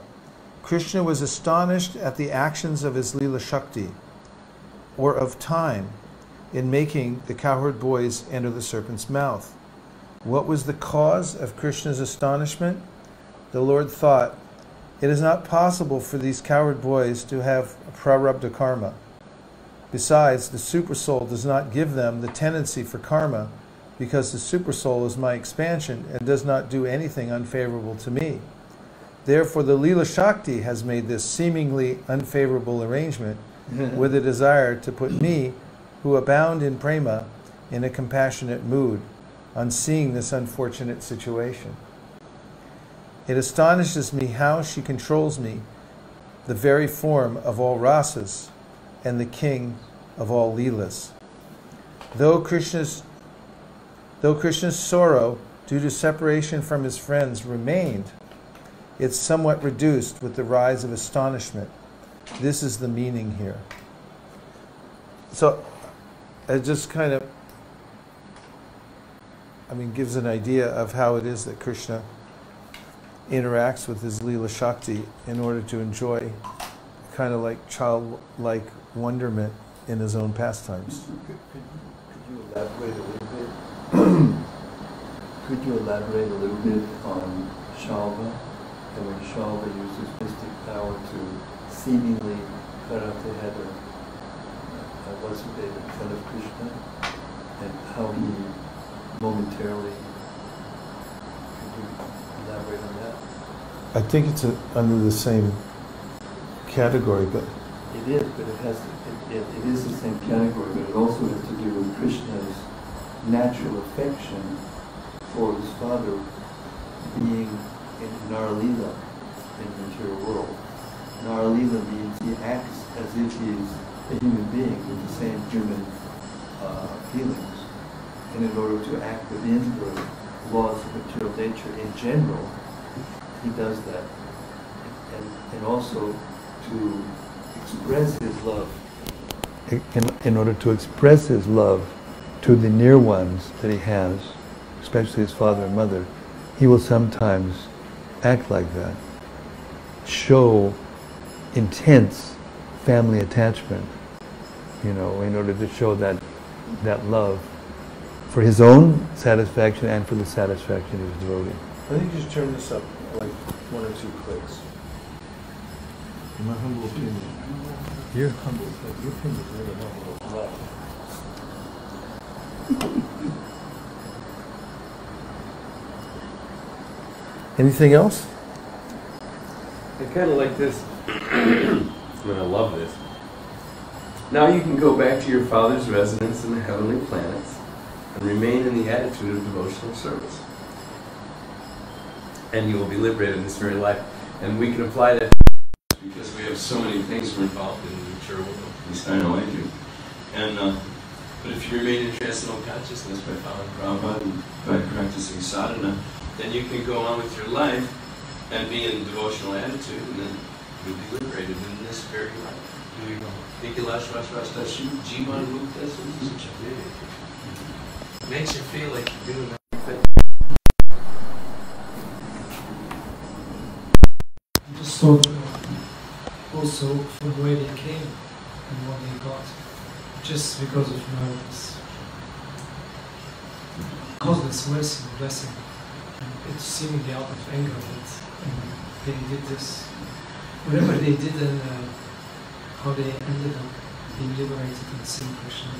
[SPEAKER 2] Krishna was astonished at the actions of his Leela Shakti, or of time, in making the cowherd boys enter the serpent's mouth. What was the cause of Krishna's astonishment? The Lord thought, It is not possible for these cowherd boys to have prarabdha karma. Besides, the supersoul does not give them the tendency for karma because the supersoul is my expansion and does not do anything unfavorable to me. Therefore, the Leela Shakti has made this seemingly unfavorable arrangement with a desire to put me, who abound in prema, in a compassionate mood on seeing this unfortunate situation. It astonishes me how she controls me, the very form of all rasas and the king of all leelas. Though Krishna's, though Krishna's sorrow due to separation from his friends remained, it's somewhat reduced with the rise of astonishment. This is the meaning here. So it just kind of, I mean, gives an idea of how it is that Krishna interacts with his Leela Shakti in order to enjoy kind of like childlike wonderment in his own pastimes.
[SPEAKER 3] Could, could, could you elaborate a little bit? could you elaborate a little bit on Shalva and when Shalva uses mystic power to seemingly cut off the head of uh, Vasudeva in of Krishna and how he momentarily elaborate on that?
[SPEAKER 2] I think it's a, under the same category, but
[SPEAKER 3] It is, but it has, it, it, it is the same category, but it also has to do with Krishna's natural affection for his father being in Naralila in the material world. Naralila means he acts as if he's a human being with the same human uh, feelings. And in order to act within the laws of material nature in general, he does that. And, and also to express his love. In, in order to express his love to the near ones that he has, especially his father and mother, he will sometimes act like that, show intense family attachment, you know, in order to show that, that love for his own satisfaction and for the satisfaction of his devotee.
[SPEAKER 2] I think you should turn this up like one or two clicks. In my humble opinion.
[SPEAKER 3] You're humble, but your opinion is really humble.
[SPEAKER 2] Anything else?
[SPEAKER 6] I kind of like this. I'm gonna love this. Now you can go back to your father's residence in the heavenly planets and remain in the attitude of devotional service. And you will be liberated in this very life. And we can apply that because we have so many things we're involved in the material world, at least I know I do. And uh, but if you remain in transcendental consciousness by following Prabhupada and by practicing sadhana, then you can go on with your life and be in devotional attitude, and then you'll be liberated in this very life. There you Nikilash Rashvashtashu, Jivan Muktasu. Makes you feel like you're doing everything.
[SPEAKER 7] Just thought also from where they came and what they got, just because of this causeless mercy and blessing. It's seemingly out of anger that they did this. Whatever they did and uh, how they ended up being liberated and seeing Krishna.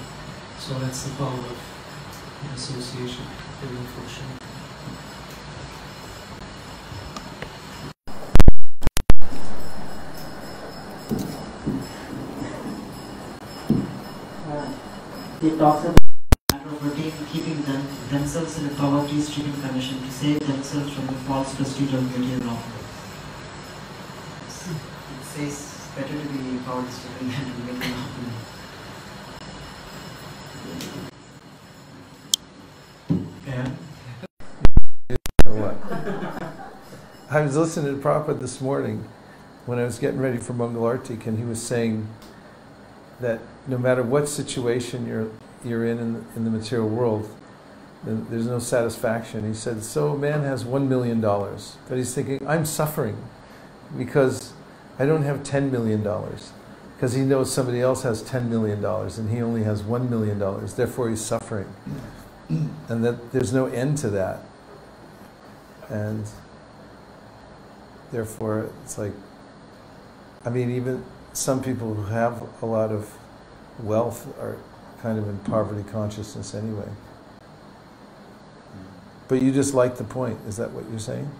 [SPEAKER 7] So that's the power of an association, living for sure.
[SPEAKER 8] uh, they talks about the matter of routine, keeping them, themselves in a poverty-stricken condition to save themselves from the false prestige of beauty and wrong. It says better to be poverty-stricken than to make
[SPEAKER 2] I was listening to Prabhupada this morning when I was getting ready for Mangalartik, and he was saying that no matter what situation you're you're in in the, in the material world, there's no satisfaction. He said, so a man has one million dollars, but he's thinking, I'm suffering because I don't have ten million dollars. Because he knows somebody else has ten million dollars and he only has one million dollars, therefore he's suffering. And that there's no end to that. And therefore it's like I mean even some people who have a lot of wealth are kind of in poverty consciousness anyway. But you just like the point, is that what you're saying?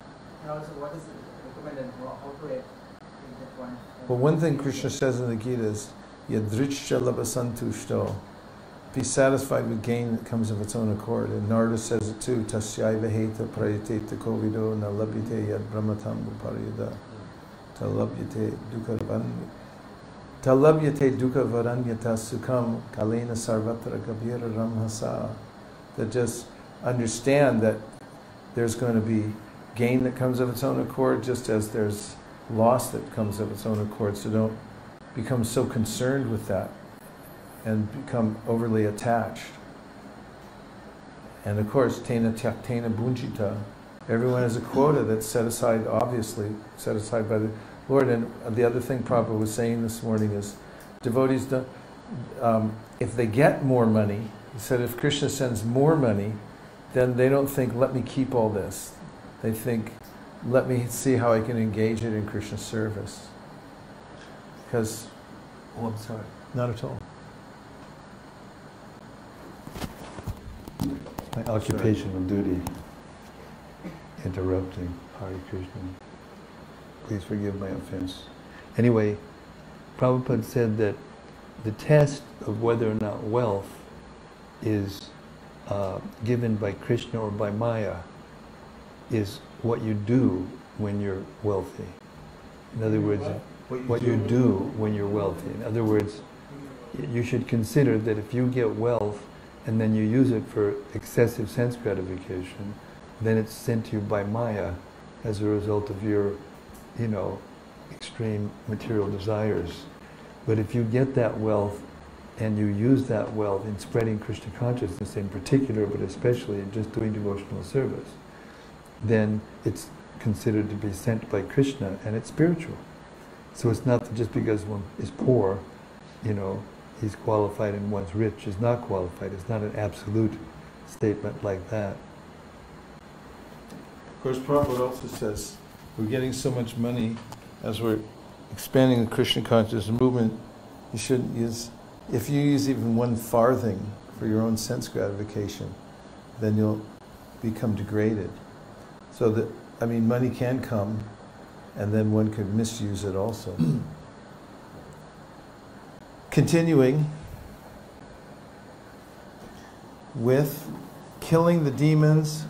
[SPEAKER 8] And also, what is recommended? How how to take one?
[SPEAKER 2] Well, one thing Krishna says in the Gita is, Yadrichya labasantushto. Be satisfied with gain that comes of its own accord. And Narada says it too, Tasyaiva heta prayateta kovido na labhite yad brahmatam vipariyada. Talabhyate dukkha Talabhyate dukkha varanyata sukham kalena sarvatra gabhira ramhasa. That just understand that there's going to be gain that comes of its own accord, just as there's loss that comes of its own accord. So don't become so concerned with that and become overly attached. And of course, tena tyaktena bunjita. Everyone has a quota that's set aside, obviously, set aside by the Lord. And the other thing Prabhupada was saying this morning is devotees, don't, um, if they get more money, he said if Krishna sends more money, then they don't think, let me keep all this. They think, let me see how I can engage it in Krishna's service. Because, oh, I'm sorry, not at all.
[SPEAKER 3] My occupational duty. Interrupting. Hare Krishna. Please forgive my offense. Anyway, Prabhupada said that the test of whether or not wealth is uh, given by Krishna or by Maya is what you do when you're wealthy. In other words, what you do when you're wealthy. In other words, you should consider that if you get wealth and then you use it for excessive sense gratification, then it's sent to you by Maya as a result of your, you know, extreme material desires. But if you get that wealth and you use that wealth in spreading Krishna consciousness in particular, but especially in just doing devotional service, then it's considered to be sent by Krishna and it's spiritual. So it's not just because one is poor, you know, he's qualified and one's rich is not qualified. It's not an absolute statement like that.
[SPEAKER 2] Of course, Prabhupada also says we're getting so much money as we're expanding the Krishna consciousness movement. You shouldn't use, if you use even one farthing for your own sense gratification, then you'll become degraded. So that, I mean, money can come, and then one could misuse it also. Continuing with killing the demons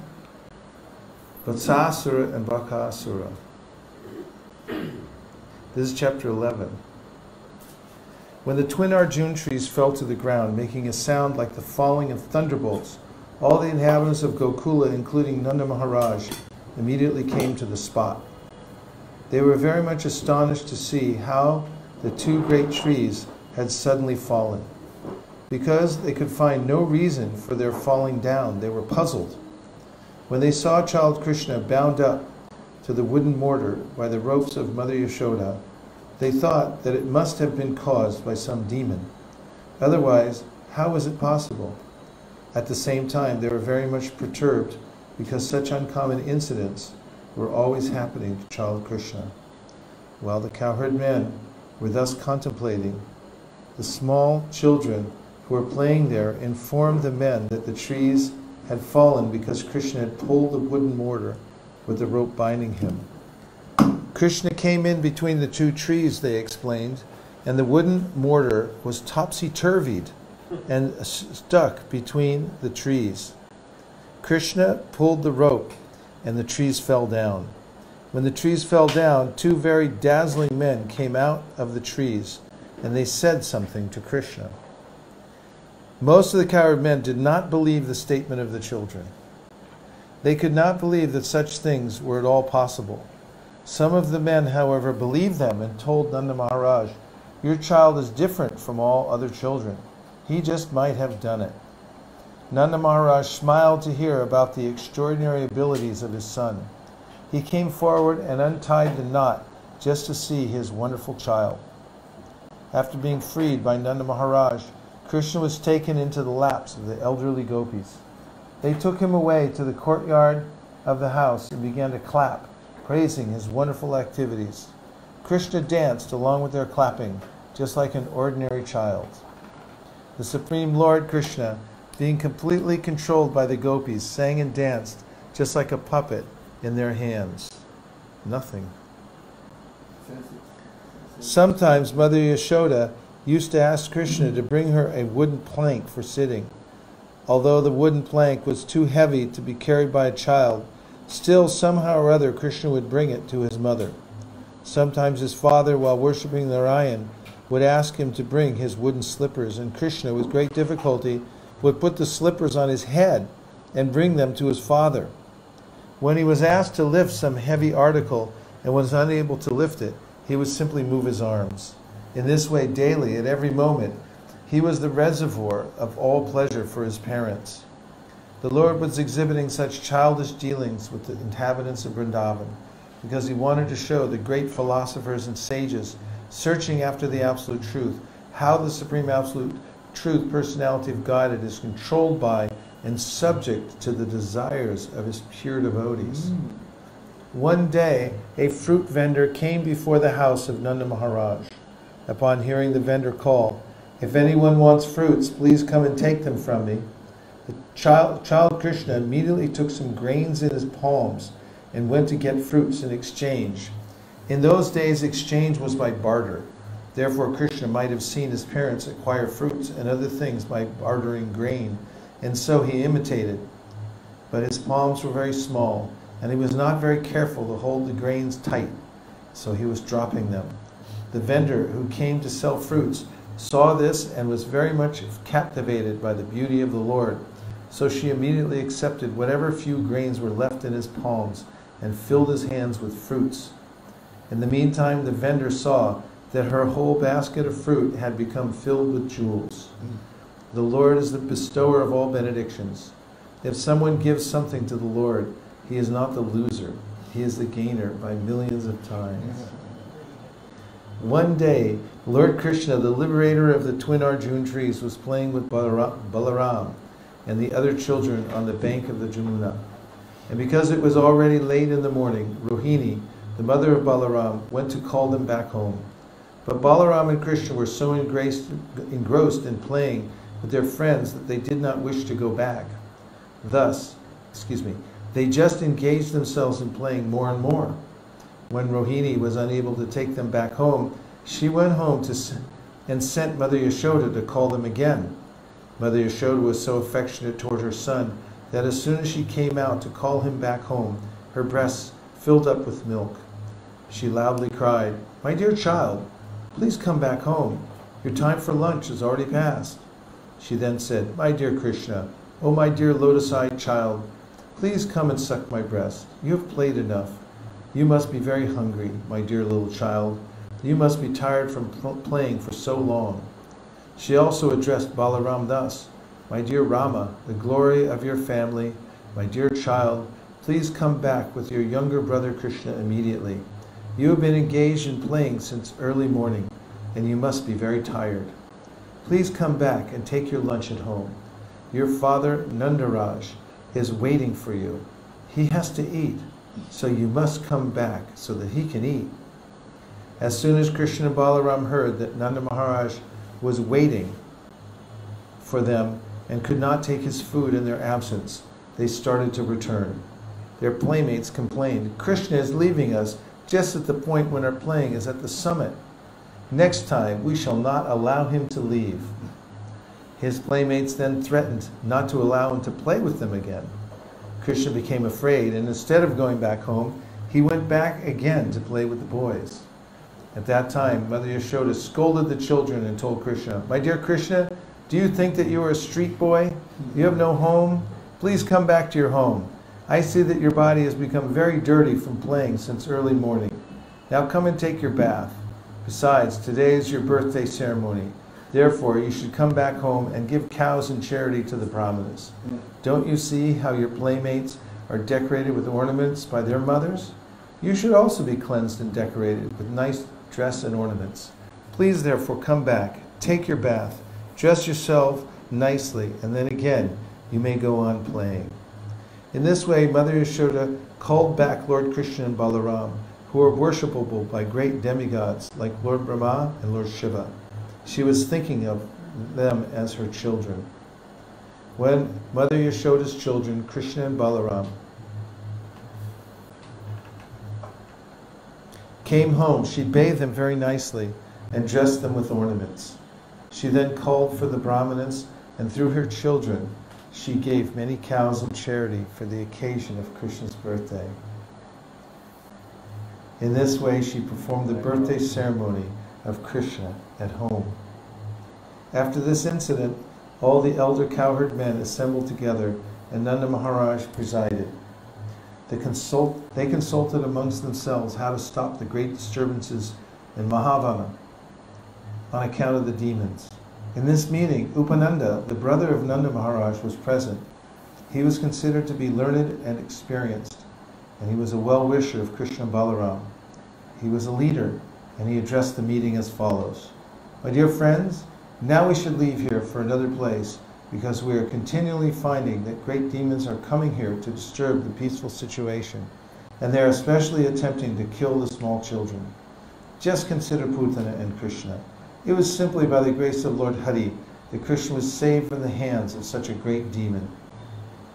[SPEAKER 2] Vatsasura and Bakasura. This is chapter 11. When the twin Arjun trees fell to the ground, making a sound like the falling of thunderbolts, all the inhabitants of Gokula, including Nanda Maharaj, immediately came to the spot. They were very much astonished to see how the two great trees had suddenly fallen. Because they could find no reason for their falling down, they were puzzled. When they saw child Krishna bound up to the wooden mortar by the ropes of Mother Yashoda, they thought that it must have been caused by some demon. Otherwise, how was it possible? At the same time, they were very much perturbed because such uncommon incidents were always happening to child Krishna. While the cowherd men were thus contemplating, the small children who were playing there informed the men that the trees had fallen because Krishna had pulled the wooden mortar with the rope binding him. Krishna came in between the two trees, they explained, and the wooden mortar was topsy turvied and stuck between the trees. Krishna pulled the rope, and the trees fell down. When the trees fell down, two very dazzling men came out of the trees, and they said something to Krishna. Most of the cowherd men did not believe the statement of the children. They could not believe that such things were at all possible. Some of the men, however, believed them and told Nanda Maharaj, Your child is different from all other children. He just might have done it. Nanda Maharaj smiled to hear about the extraordinary abilities of his son. He came forward and untied the knot just to see his wonderful child. After being freed by Nanda Maharaj, Krishna was taken into the laps of the elderly gopis. They took him away to the courtyard of the house and began to clap praising his wonderful activities. Krishna danced along with their clapping, just like an ordinary child. The Supreme Lord Krishna, being completely controlled by the gopis, sang and danced just like a puppet in their hands. Nothing. Sometimes Mother Yashoda used to ask Krishna to bring her a wooden plank for sitting. Although the wooden plank was too heavy to be carried by a child, Still, somehow or other, Krishna would bring it to his mother. Sometimes his father, while worshipping Narayan, would ask him to bring his wooden slippers, and Krishna, with great difficulty, would put the slippers on his head and bring them to his father. When he was asked to lift some heavy article and was unable to lift it, he would simply move his arms. In this way, daily, at every moment, he was the reservoir of all pleasure for his parents. The Lord was exhibiting such childish dealings with the inhabitants of Vrindavan because he wanted to show the great philosophers and sages searching after the absolute truth how the supreme absolute truth personality of God is controlled by and subject to the desires of his pure devotees. Mm. One day, a fruit vendor came before the house of Nanda Maharaj. Upon hearing the vendor call, If anyone wants fruits, please come and take them from me. The child, child Krishna immediately took some grains in his palms and went to get fruits in exchange. In those days, exchange was by barter. Therefore, Krishna might have seen his parents acquire fruits and other things by bartering grain, and so he imitated. But his palms were very small, and he was not very careful to hold the grains tight, so he was dropping them. The vendor who came to sell fruits saw this and was very much captivated by the beauty of the Lord so she immediately accepted whatever few grains were left in his palms and filled his hands with fruits. In the meantime, the vendor saw that her whole basket of fruit had become filled with jewels. The Lord is the bestower of all benedictions. If someone gives something to the Lord, he is not the loser, he is the gainer by millions of times. One day, Lord Krishna, the liberator of the twin Arjun trees, was playing with Balaram and the other children on the bank of the Jamuna. And because it was already late in the morning, Rohini, the mother of Balaram, went to call them back home. But Balaram and Krishna were so engrossed in playing with their friends that they did not wish to go back. Thus, excuse me, they just engaged themselves in playing more and more. When Rohini was unable to take them back home, she went home to, and sent Mother Yashoda to call them again. Mother Yashoda was so affectionate toward her son that as soon as she came out to call him back home, her breasts filled up with milk. She loudly cried, My dear child, please come back home. Your time for lunch has already passed. She then said, My dear Krishna, O my dear lotus eyed child, please come and suck my breast. You have played enough. You must be very hungry, my dear little child. You must be tired from pl- playing for so long. She also addressed Balaram thus My dear Rama, the glory of your family, my dear child, please come back with your younger brother Krishna immediately. You have been engaged in playing since early morning, and you must be very tired. Please come back and take your lunch at home. Your father, Nandaraj, is waiting for you. He has to eat, so you must come back so that he can eat. As soon as Krishna and Balaram heard that Nanda Maharaj was waiting for them and could not take his food in their absence, they started to return. Their playmates complained, Krishna is leaving us just at the point when our playing is at the summit. Next time we shall not allow him to leave. His playmates then threatened not to allow him to play with them again. Krishna became afraid, and instead of going back home, he went back again to play with the boys. At that time, Mother Yashoda scolded the children and told Krishna, My dear Krishna, do you think that you are a street boy? You have no home? Please come back to your home. I see that your body has become very dirty from playing since early morning. Now come and take your bath. Besides, today is your birthday ceremony. Therefore, you should come back home and give cows in charity to the brahmanas. Don't you see how your playmates are decorated with ornaments by their mothers? You should also be cleansed and decorated with nice dress and ornaments. Please, therefore, come back, take your bath, dress yourself nicely, and then again you may go on playing. In this way, Mother Yashoda called back Lord Krishna and Balaram, who are worshipable by great demigods like Lord Brahma and Lord Shiva. She was thinking of them as her children. When Mother Yashoda's children, Krishna and Balaram, came home, she bathed them very nicely and dressed them with ornaments. She then called for the Brahmanas, and through her children, she gave many cows in charity for the occasion of Krishna's birthday. In this way, she performed the birthday ceremony of Krishna at home. After this incident, all the elder cowherd men assembled together, and Nanda Maharaj presided. They, consult, they consulted amongst themselves how to stop the great disturbances in Mahavana on account of the demons. In this meeting, Upananda, the brother of Nanda Maharaj, was present. He was considered to be learned and experienced, and he was a well wisher of Krishna Balaram. He was a leader, and he addressed the meeting as follows My dear friends, now we should leave here for another place because we are continually finding that great demons are coming here to disturb the peaceful situation, and they are especially attempting to kill the small children. Just consider Putana and Krishna. It was simply by the grace of Lord Hari that Krishna was saved from the hands of such a great demon.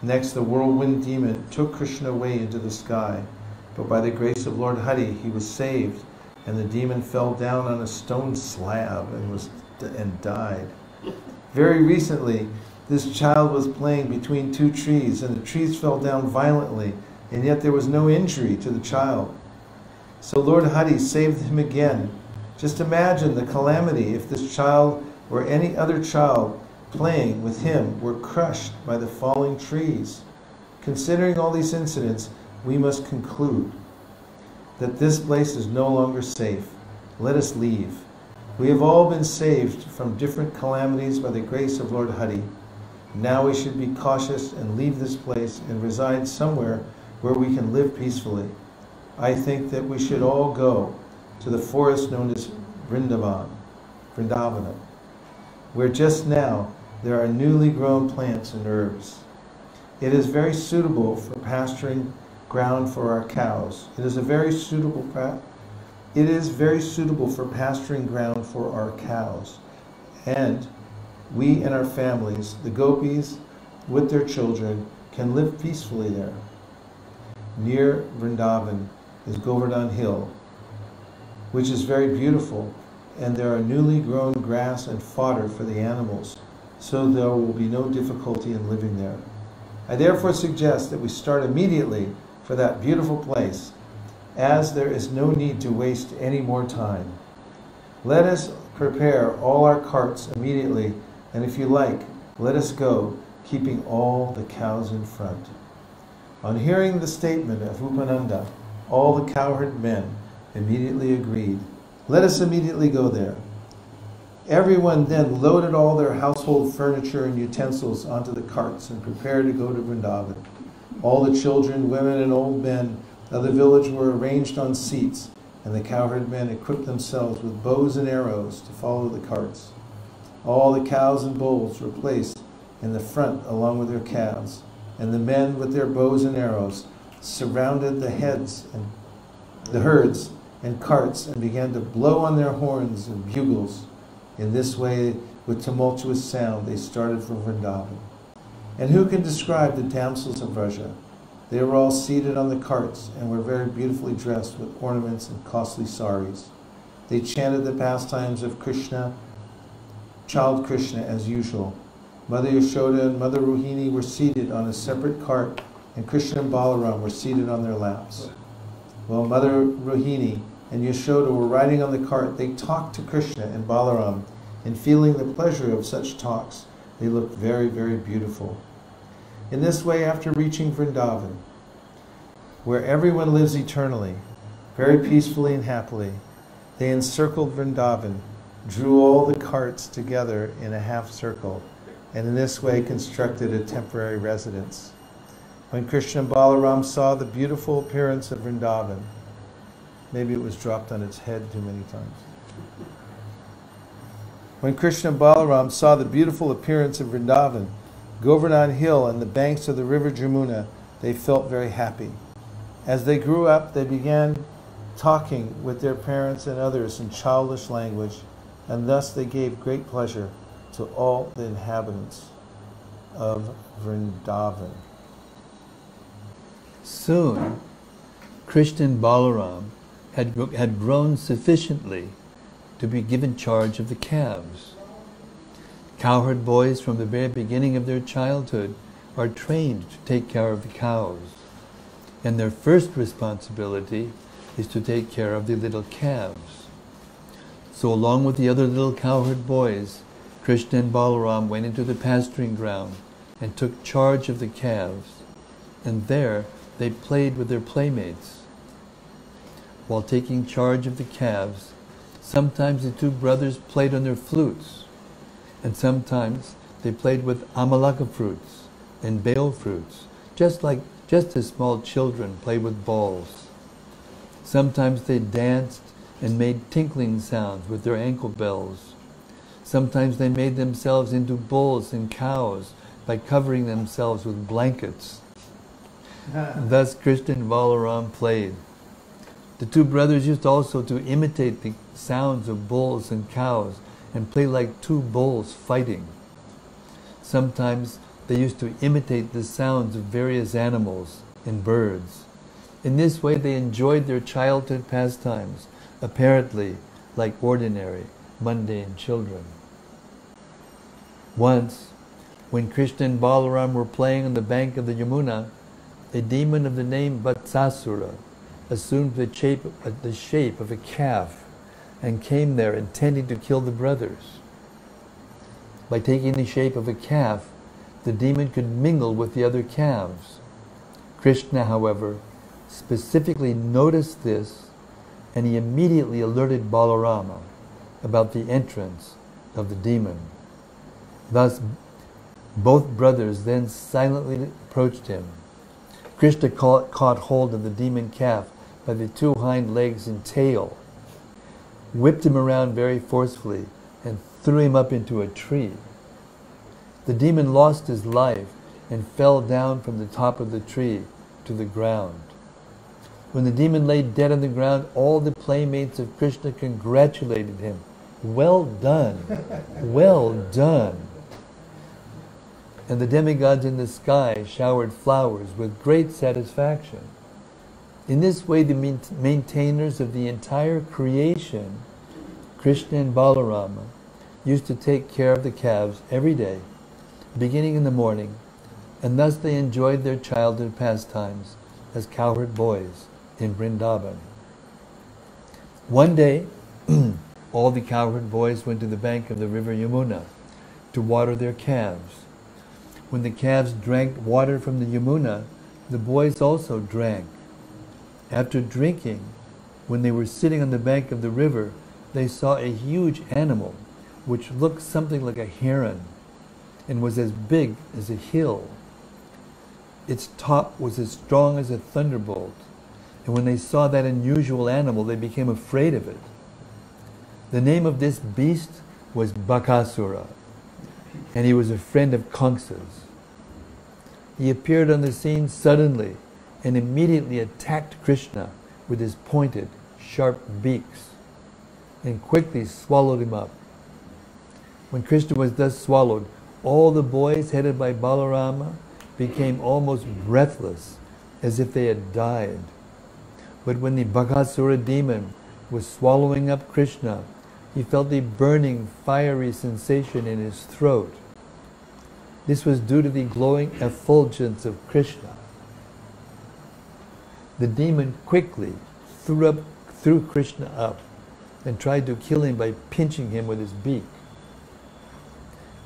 [SPEAKER 2] Next, the whirlwind demon took Krishna away into the sky, but by the grace of Lord Hari, he was saved, and the demon fell down on a stone slab and was and died. Very recently, this child was playing between two trees, and the trees fell down violently, and yet there was no injury to the child. So Lord Hari saved him again. Just imagine the calamity if this child or any other child playing with him were crushed by the falling trees. Considering all these incidents, we must conclude that this place is no longer safe. Let us leave. We have all been saved from different calamities by the grace of Lord Hari. Now we should be cautious and leave this place and reside somewhere where we can live peacefully. I think that we should all go to the forest known as Vrindavan, Vrindavana, where just now there are newly grown plants and herbs. It is very suitable for pasturing ground for our cows. It is a very suitable it is very suitable for pasturing ground for our cows. And we and our families, the gopis with their children, can live peacefully there. Near Vrindavan is Govardhan Hill, which is very beautiful, and there are newly grown grass and fodder for the animals, so there will be no difficulty in living there. I therefore suggest that we start immediately for that beautiful place as there is no need to waste any more time. Let us Prepare all our carts immediately, and if you like, let us go, keeping all the cows in front. On hearing the statement of Upananda, all the cowherd men immediately agreed. Let us immediately go there. Everyone then loaded all their household furniture and utensils onto the carts and prepared to go to Vrindavan. All the children, women, and old men of the village were arranged on seats, and the cowherd men equipped themselves with bows and arrows to follow the carts. All the cows and bulls were placed in the front along with their calves, and the men with their bows and arrows surrounded the heads and the herds and carts and began to blow on their horns and bugles. In this way, with tumultuous sound, they started for Vrindavan. And who can describe the damsels of Vraja? They were all seated on the carts and were very beautifully dressed with ornaments and costly saris. They chanted the pastimes of Krishna, child Krishna, as usual. Mother Yashoda and Mother Rohini were seated on a separate cart, and Krishna and Balaram were seated on their laps. While Mother Rohini and Yashoda were riding on the cart, they talked to Krishna and Balaram, and feeling the pleasure of such talks, they looked very, very beautiful. In this way, after reaching Vrindavan, where everyone lives eternally, very peacefully and happily, they encircled Vrindavan, drew all the carts together in a half circle, and in this way constructed a temporary residence. When Krishna and Balaram saw the beautiful appearance of Vrindavan, maybe it was dropped on its head too many times. When Krishna Balaram saw the beautiful appearance of Vrindavan, Govardhan Hill and the banks of the river Jamuna, they felt very happy. As they grew up, they began talking with their parents and others in childish language, and thus they gave great pleasure to all the inhabitants of Vrindavan.
[SPEAKER 3] Soon, Krishna Balaram had, had grown sufficiently to be given charge of the calves. Cowherd boys from the very beginning of their childhood are trained to take care of the cows. And their first responsibility is to take care of the little calves. So along with the other little cowherd boys, Krishna and Balaram went into the pasturing ground and took charge of the calves. And there they played with their playmates. While taking charge of the calves, sometimes the two brothers played on their flutes, and sometimes they played with amalaka fruits and bale fruits, just like just as small children play with balls. Sometimes they danced and made tinkling sounds with their ankle bells. Sometimes they made themselves into bulls and cows by covering themselves with blankets. Thus Krishna and Balaram played. The two brothers used also to imitate the sounds of bulls and cows and play like two bulls fighting. Sometimes they used to imitate the sounds of various animals and birds. In this way they enjoyed their childhood pastimes, apparently like ordinary, mundane children. Once, when Krishna and Balaram were playing on the bank of the Yamuna, a demon of the name Vatsasura assumed the shape, the shape of a calf and came there intending to kill the brothers. By taking the shape of a calf, the demon could mingle with the other calves. Krishna, however, specifically noticed this and he immediately alerted Balarama about the entrance of the demon. Thus, both brothers then silently approached him. Krishna caught, hold of the demon calf by the two hind legs and tail, whipped him around very forcefully, and threw him up into a tree. The demon lost his life and fell down from the top of the tree to the ground. When the demon lay dead on the ground, all the playmates of Krishna congratulated him. Well done! Well done! And the demigods in the sky showered flowers with great satisfaction. In this way, the maintainers of the entire creation, Krishna and Balarama, used to take care of the calves every day, beginning in the morning, and thus they enjoyed their childhood pastimes as cowherd boys in Vrindavan. One day, all the cowherd boys went to the bank of the river Yamuna to water their calves. When the calves drank water from the Yamuna, the boys also drank. After drinking, when they were sitting on the bank of the river, they saw a huge animal which looked something like a heron and was as big as a hill. Its top was as strong as a thunderbolt. And when they saw that unusual animal, they became afraid of it. The name of this beast was Bakasura, and he was a friend of Kamsa's. He appeared on the scene suddenly and immediately attacked Krishna with his pointed, sharp beaks and quickly swallowed him up. When Krishna was thus swallowed, all the boys headed by Balarama became almost breathless as if they had died. But when the Bakasura demon was swallowing up Krishna, he felt a burning, fiery sensation in his throat. This was due to the glowing effulgence of Krishna. The demon quickly threw, up, threw Krishna up and tried to kill him by pinching him with his beak.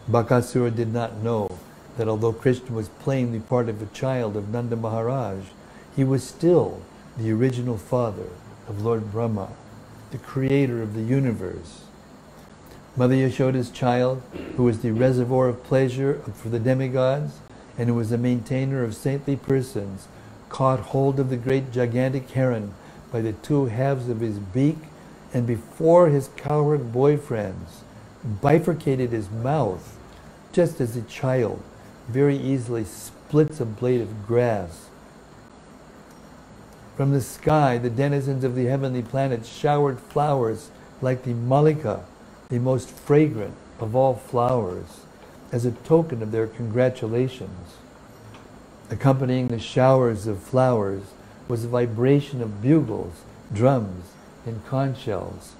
[SPEAKER 3] Bakasura did not know that although Krishna was playing the part of a child of Nanda Maharaj, he was still the original father of Lord Brahma, the creator of the universe. Mother Yashoda's child, who was the reservoir of pleasure for the demigods, and who was the maintainer of saintly persons, caught hold of the great gigantic heron by the two halves of his beak, and before his cowherd boyfriends, bifurcated his mouth, just as a child very easily splits a blade of grass. From the sky, the denizens of the heavenly planets showered flowers like the mallika, the most fragrant of all flowers, as a token of their congratulations. Accompanying the showers of flowers was the vibration of bugles, drums, and conch shells.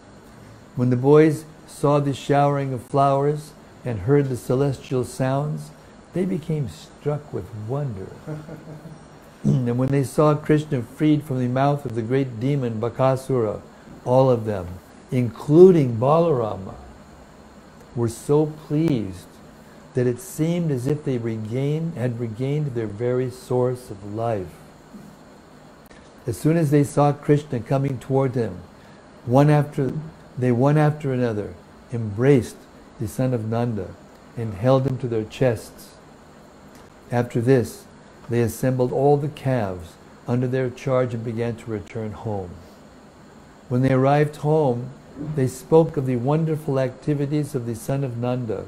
[SPEAKER 3] When the boys saw the showering of flowers and heard the celestial sounds, they became struck with wonder. and when they saw Krishna freed from the mouth of the great demon Bakasura, all of them, including Balarama, were so pleased that it seemed as if they regained, had regained their very source of life. As soon as they saw Krishna coming toward them, one after they one after another embraced the son of Nanda and held him to their chests. After this, they assembled all the calves under their charge and began to return home. When they arrived home, they spoke of the wonderful activities of the son of Nanda.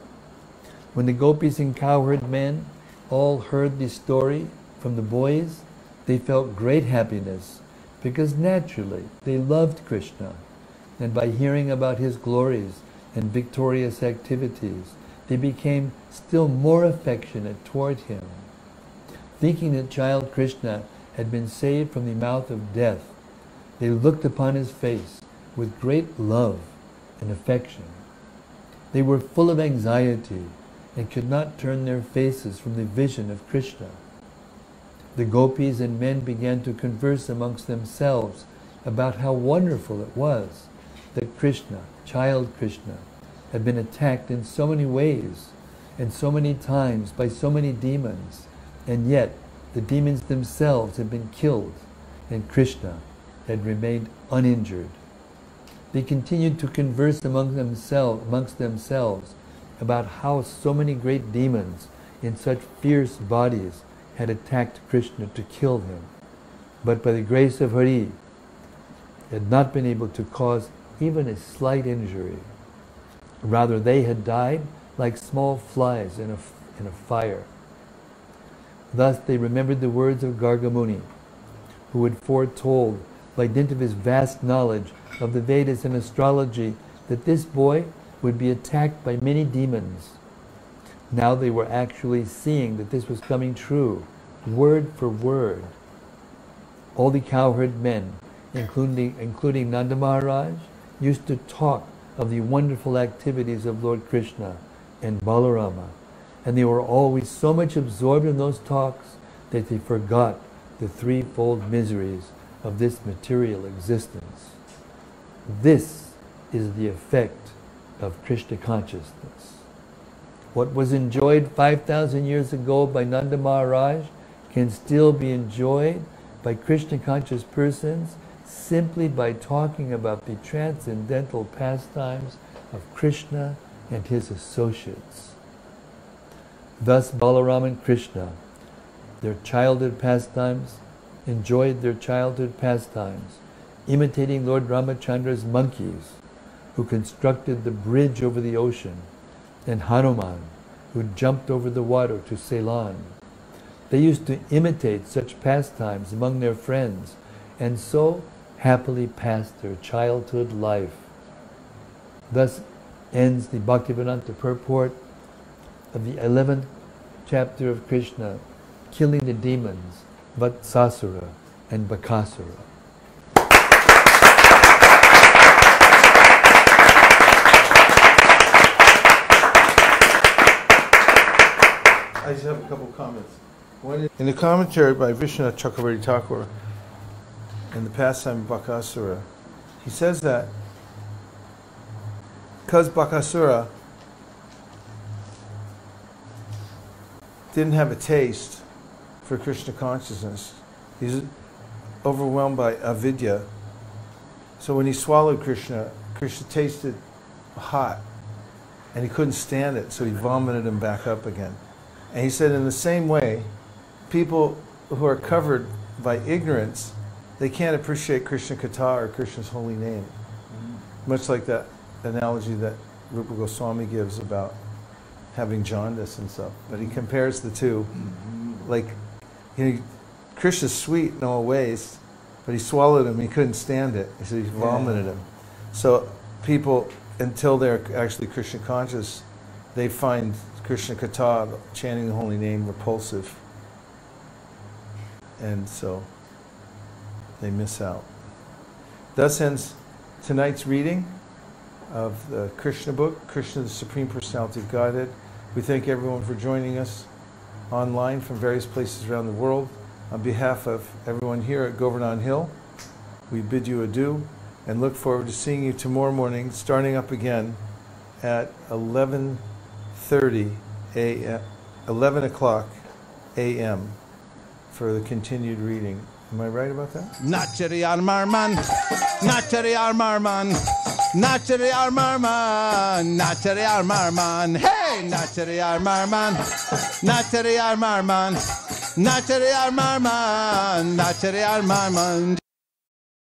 [SPEAKER 3] When the gopis and cowherd men all heard the story from the boys, they felt great happiness because naturally they loved Krishna. And by hearing about his glories and victorious activities, they became still more affectionate toward him. Thinking that child Krishna had been saved from the mouth of death, they looked upon his face with great love and affection. They were full of anxiety and could not turn their faces from the vision of Krishna. The gopis and men began to converse amongst themselves about how wonderful it was that Krishna, child Krishna, had been attacked in so many ways and so many times by so many demons, and yet the demons themselves had been killed and Krishna had remained uninjured. They continued to converse among themselves, amongst themselves about how so many great demons in such fierce bodies had attacked Krishna to kill him. But by the grace of Hari, had not been able to cause even a slight injury. Rather, they had died like small flies in a, in a fire. Thus, they remembered the words of Gargamuni, who had foretold, by dint of his vast knowledge of the Vedas and astrology, that this boy would be attacked by many demons. Now they were actually seeing that this was coming true, word for word. All the cowherd men, including, including Nanda Maharaj, used to talk of the wonderful activities of Lord Krishna and Balarama. And they were always so much absorbed in those talks that they forgot the threefold miseries of this material existence. This is the effect of Krishna consciousness. What was enjoyed 5,000 years ago by Nanda Maharaj can still be enjoyed by Krishna conscious persons simply by talking about the transcendental pastimes of Krishna and his associates. Thus, Balaram and Krishna, their childhood pastimes, enjoyed their childhood pastimes, imitating Lord Ramachandra's monkeys, who constructed the bridge over the ocean, and Hanuman, who jumped over the water to Ceylon. They used to imitate such pastimes among their friends, and so happily passed their childhood life. Thus ends the Bhaktivedanta purport of the 11th chapter of Krishna, killing the demons, Vatsasura and Bakasura.
[SPEAKER 2] I just have a couple comments. One is- in the commentary by Vishnu Chakravarti Thakur in the pastime of Bakasura, he says that because Bakasura didn't have a taste for Krishna consciousness, he's overwhelmed by avidya. So when he swallowed Krishna, Krishna tasted hot and he couldn't stand it, so he vomited him back up again. And he said, in the same way, people who are covered by ignorance, they can't appreciate Krishna Katha or Krishna's holy name. Mm-hmm. Much like that analogy that Rupa Goswami gives about having jaundice and stuff. But he mm-hmm. compares the two. Mm-hmm. Like, you know, Krishna's sweet in all ways, but he swallowed him, he couldn't stand it. He said he vomited him. So people, until they're actually Krishna conscious, they find Krishna Katha, chanting the holy name, repulsive. And so they miss out. Thus ends tonight's reading of the Krishna book, Krishna, the Supreme Personality of Godhead. We thank everyone for joining us online from various places around the world. On behalf of everyone here at Govardhan Hill, we bid you adieu and look forward to seeing you tomorrow morning, starting up again at 11:30 a.m. 11 o'clock a.m. for the continued reading. Am I right about that?
[SPEAKER 1] Nachari Armarman, Nachari Armarman, Nachari Armarman, Nachari Armarman, hey, Nachari Armarman, Nachari Armarman, Nachari Armarman, Nachari Armarman.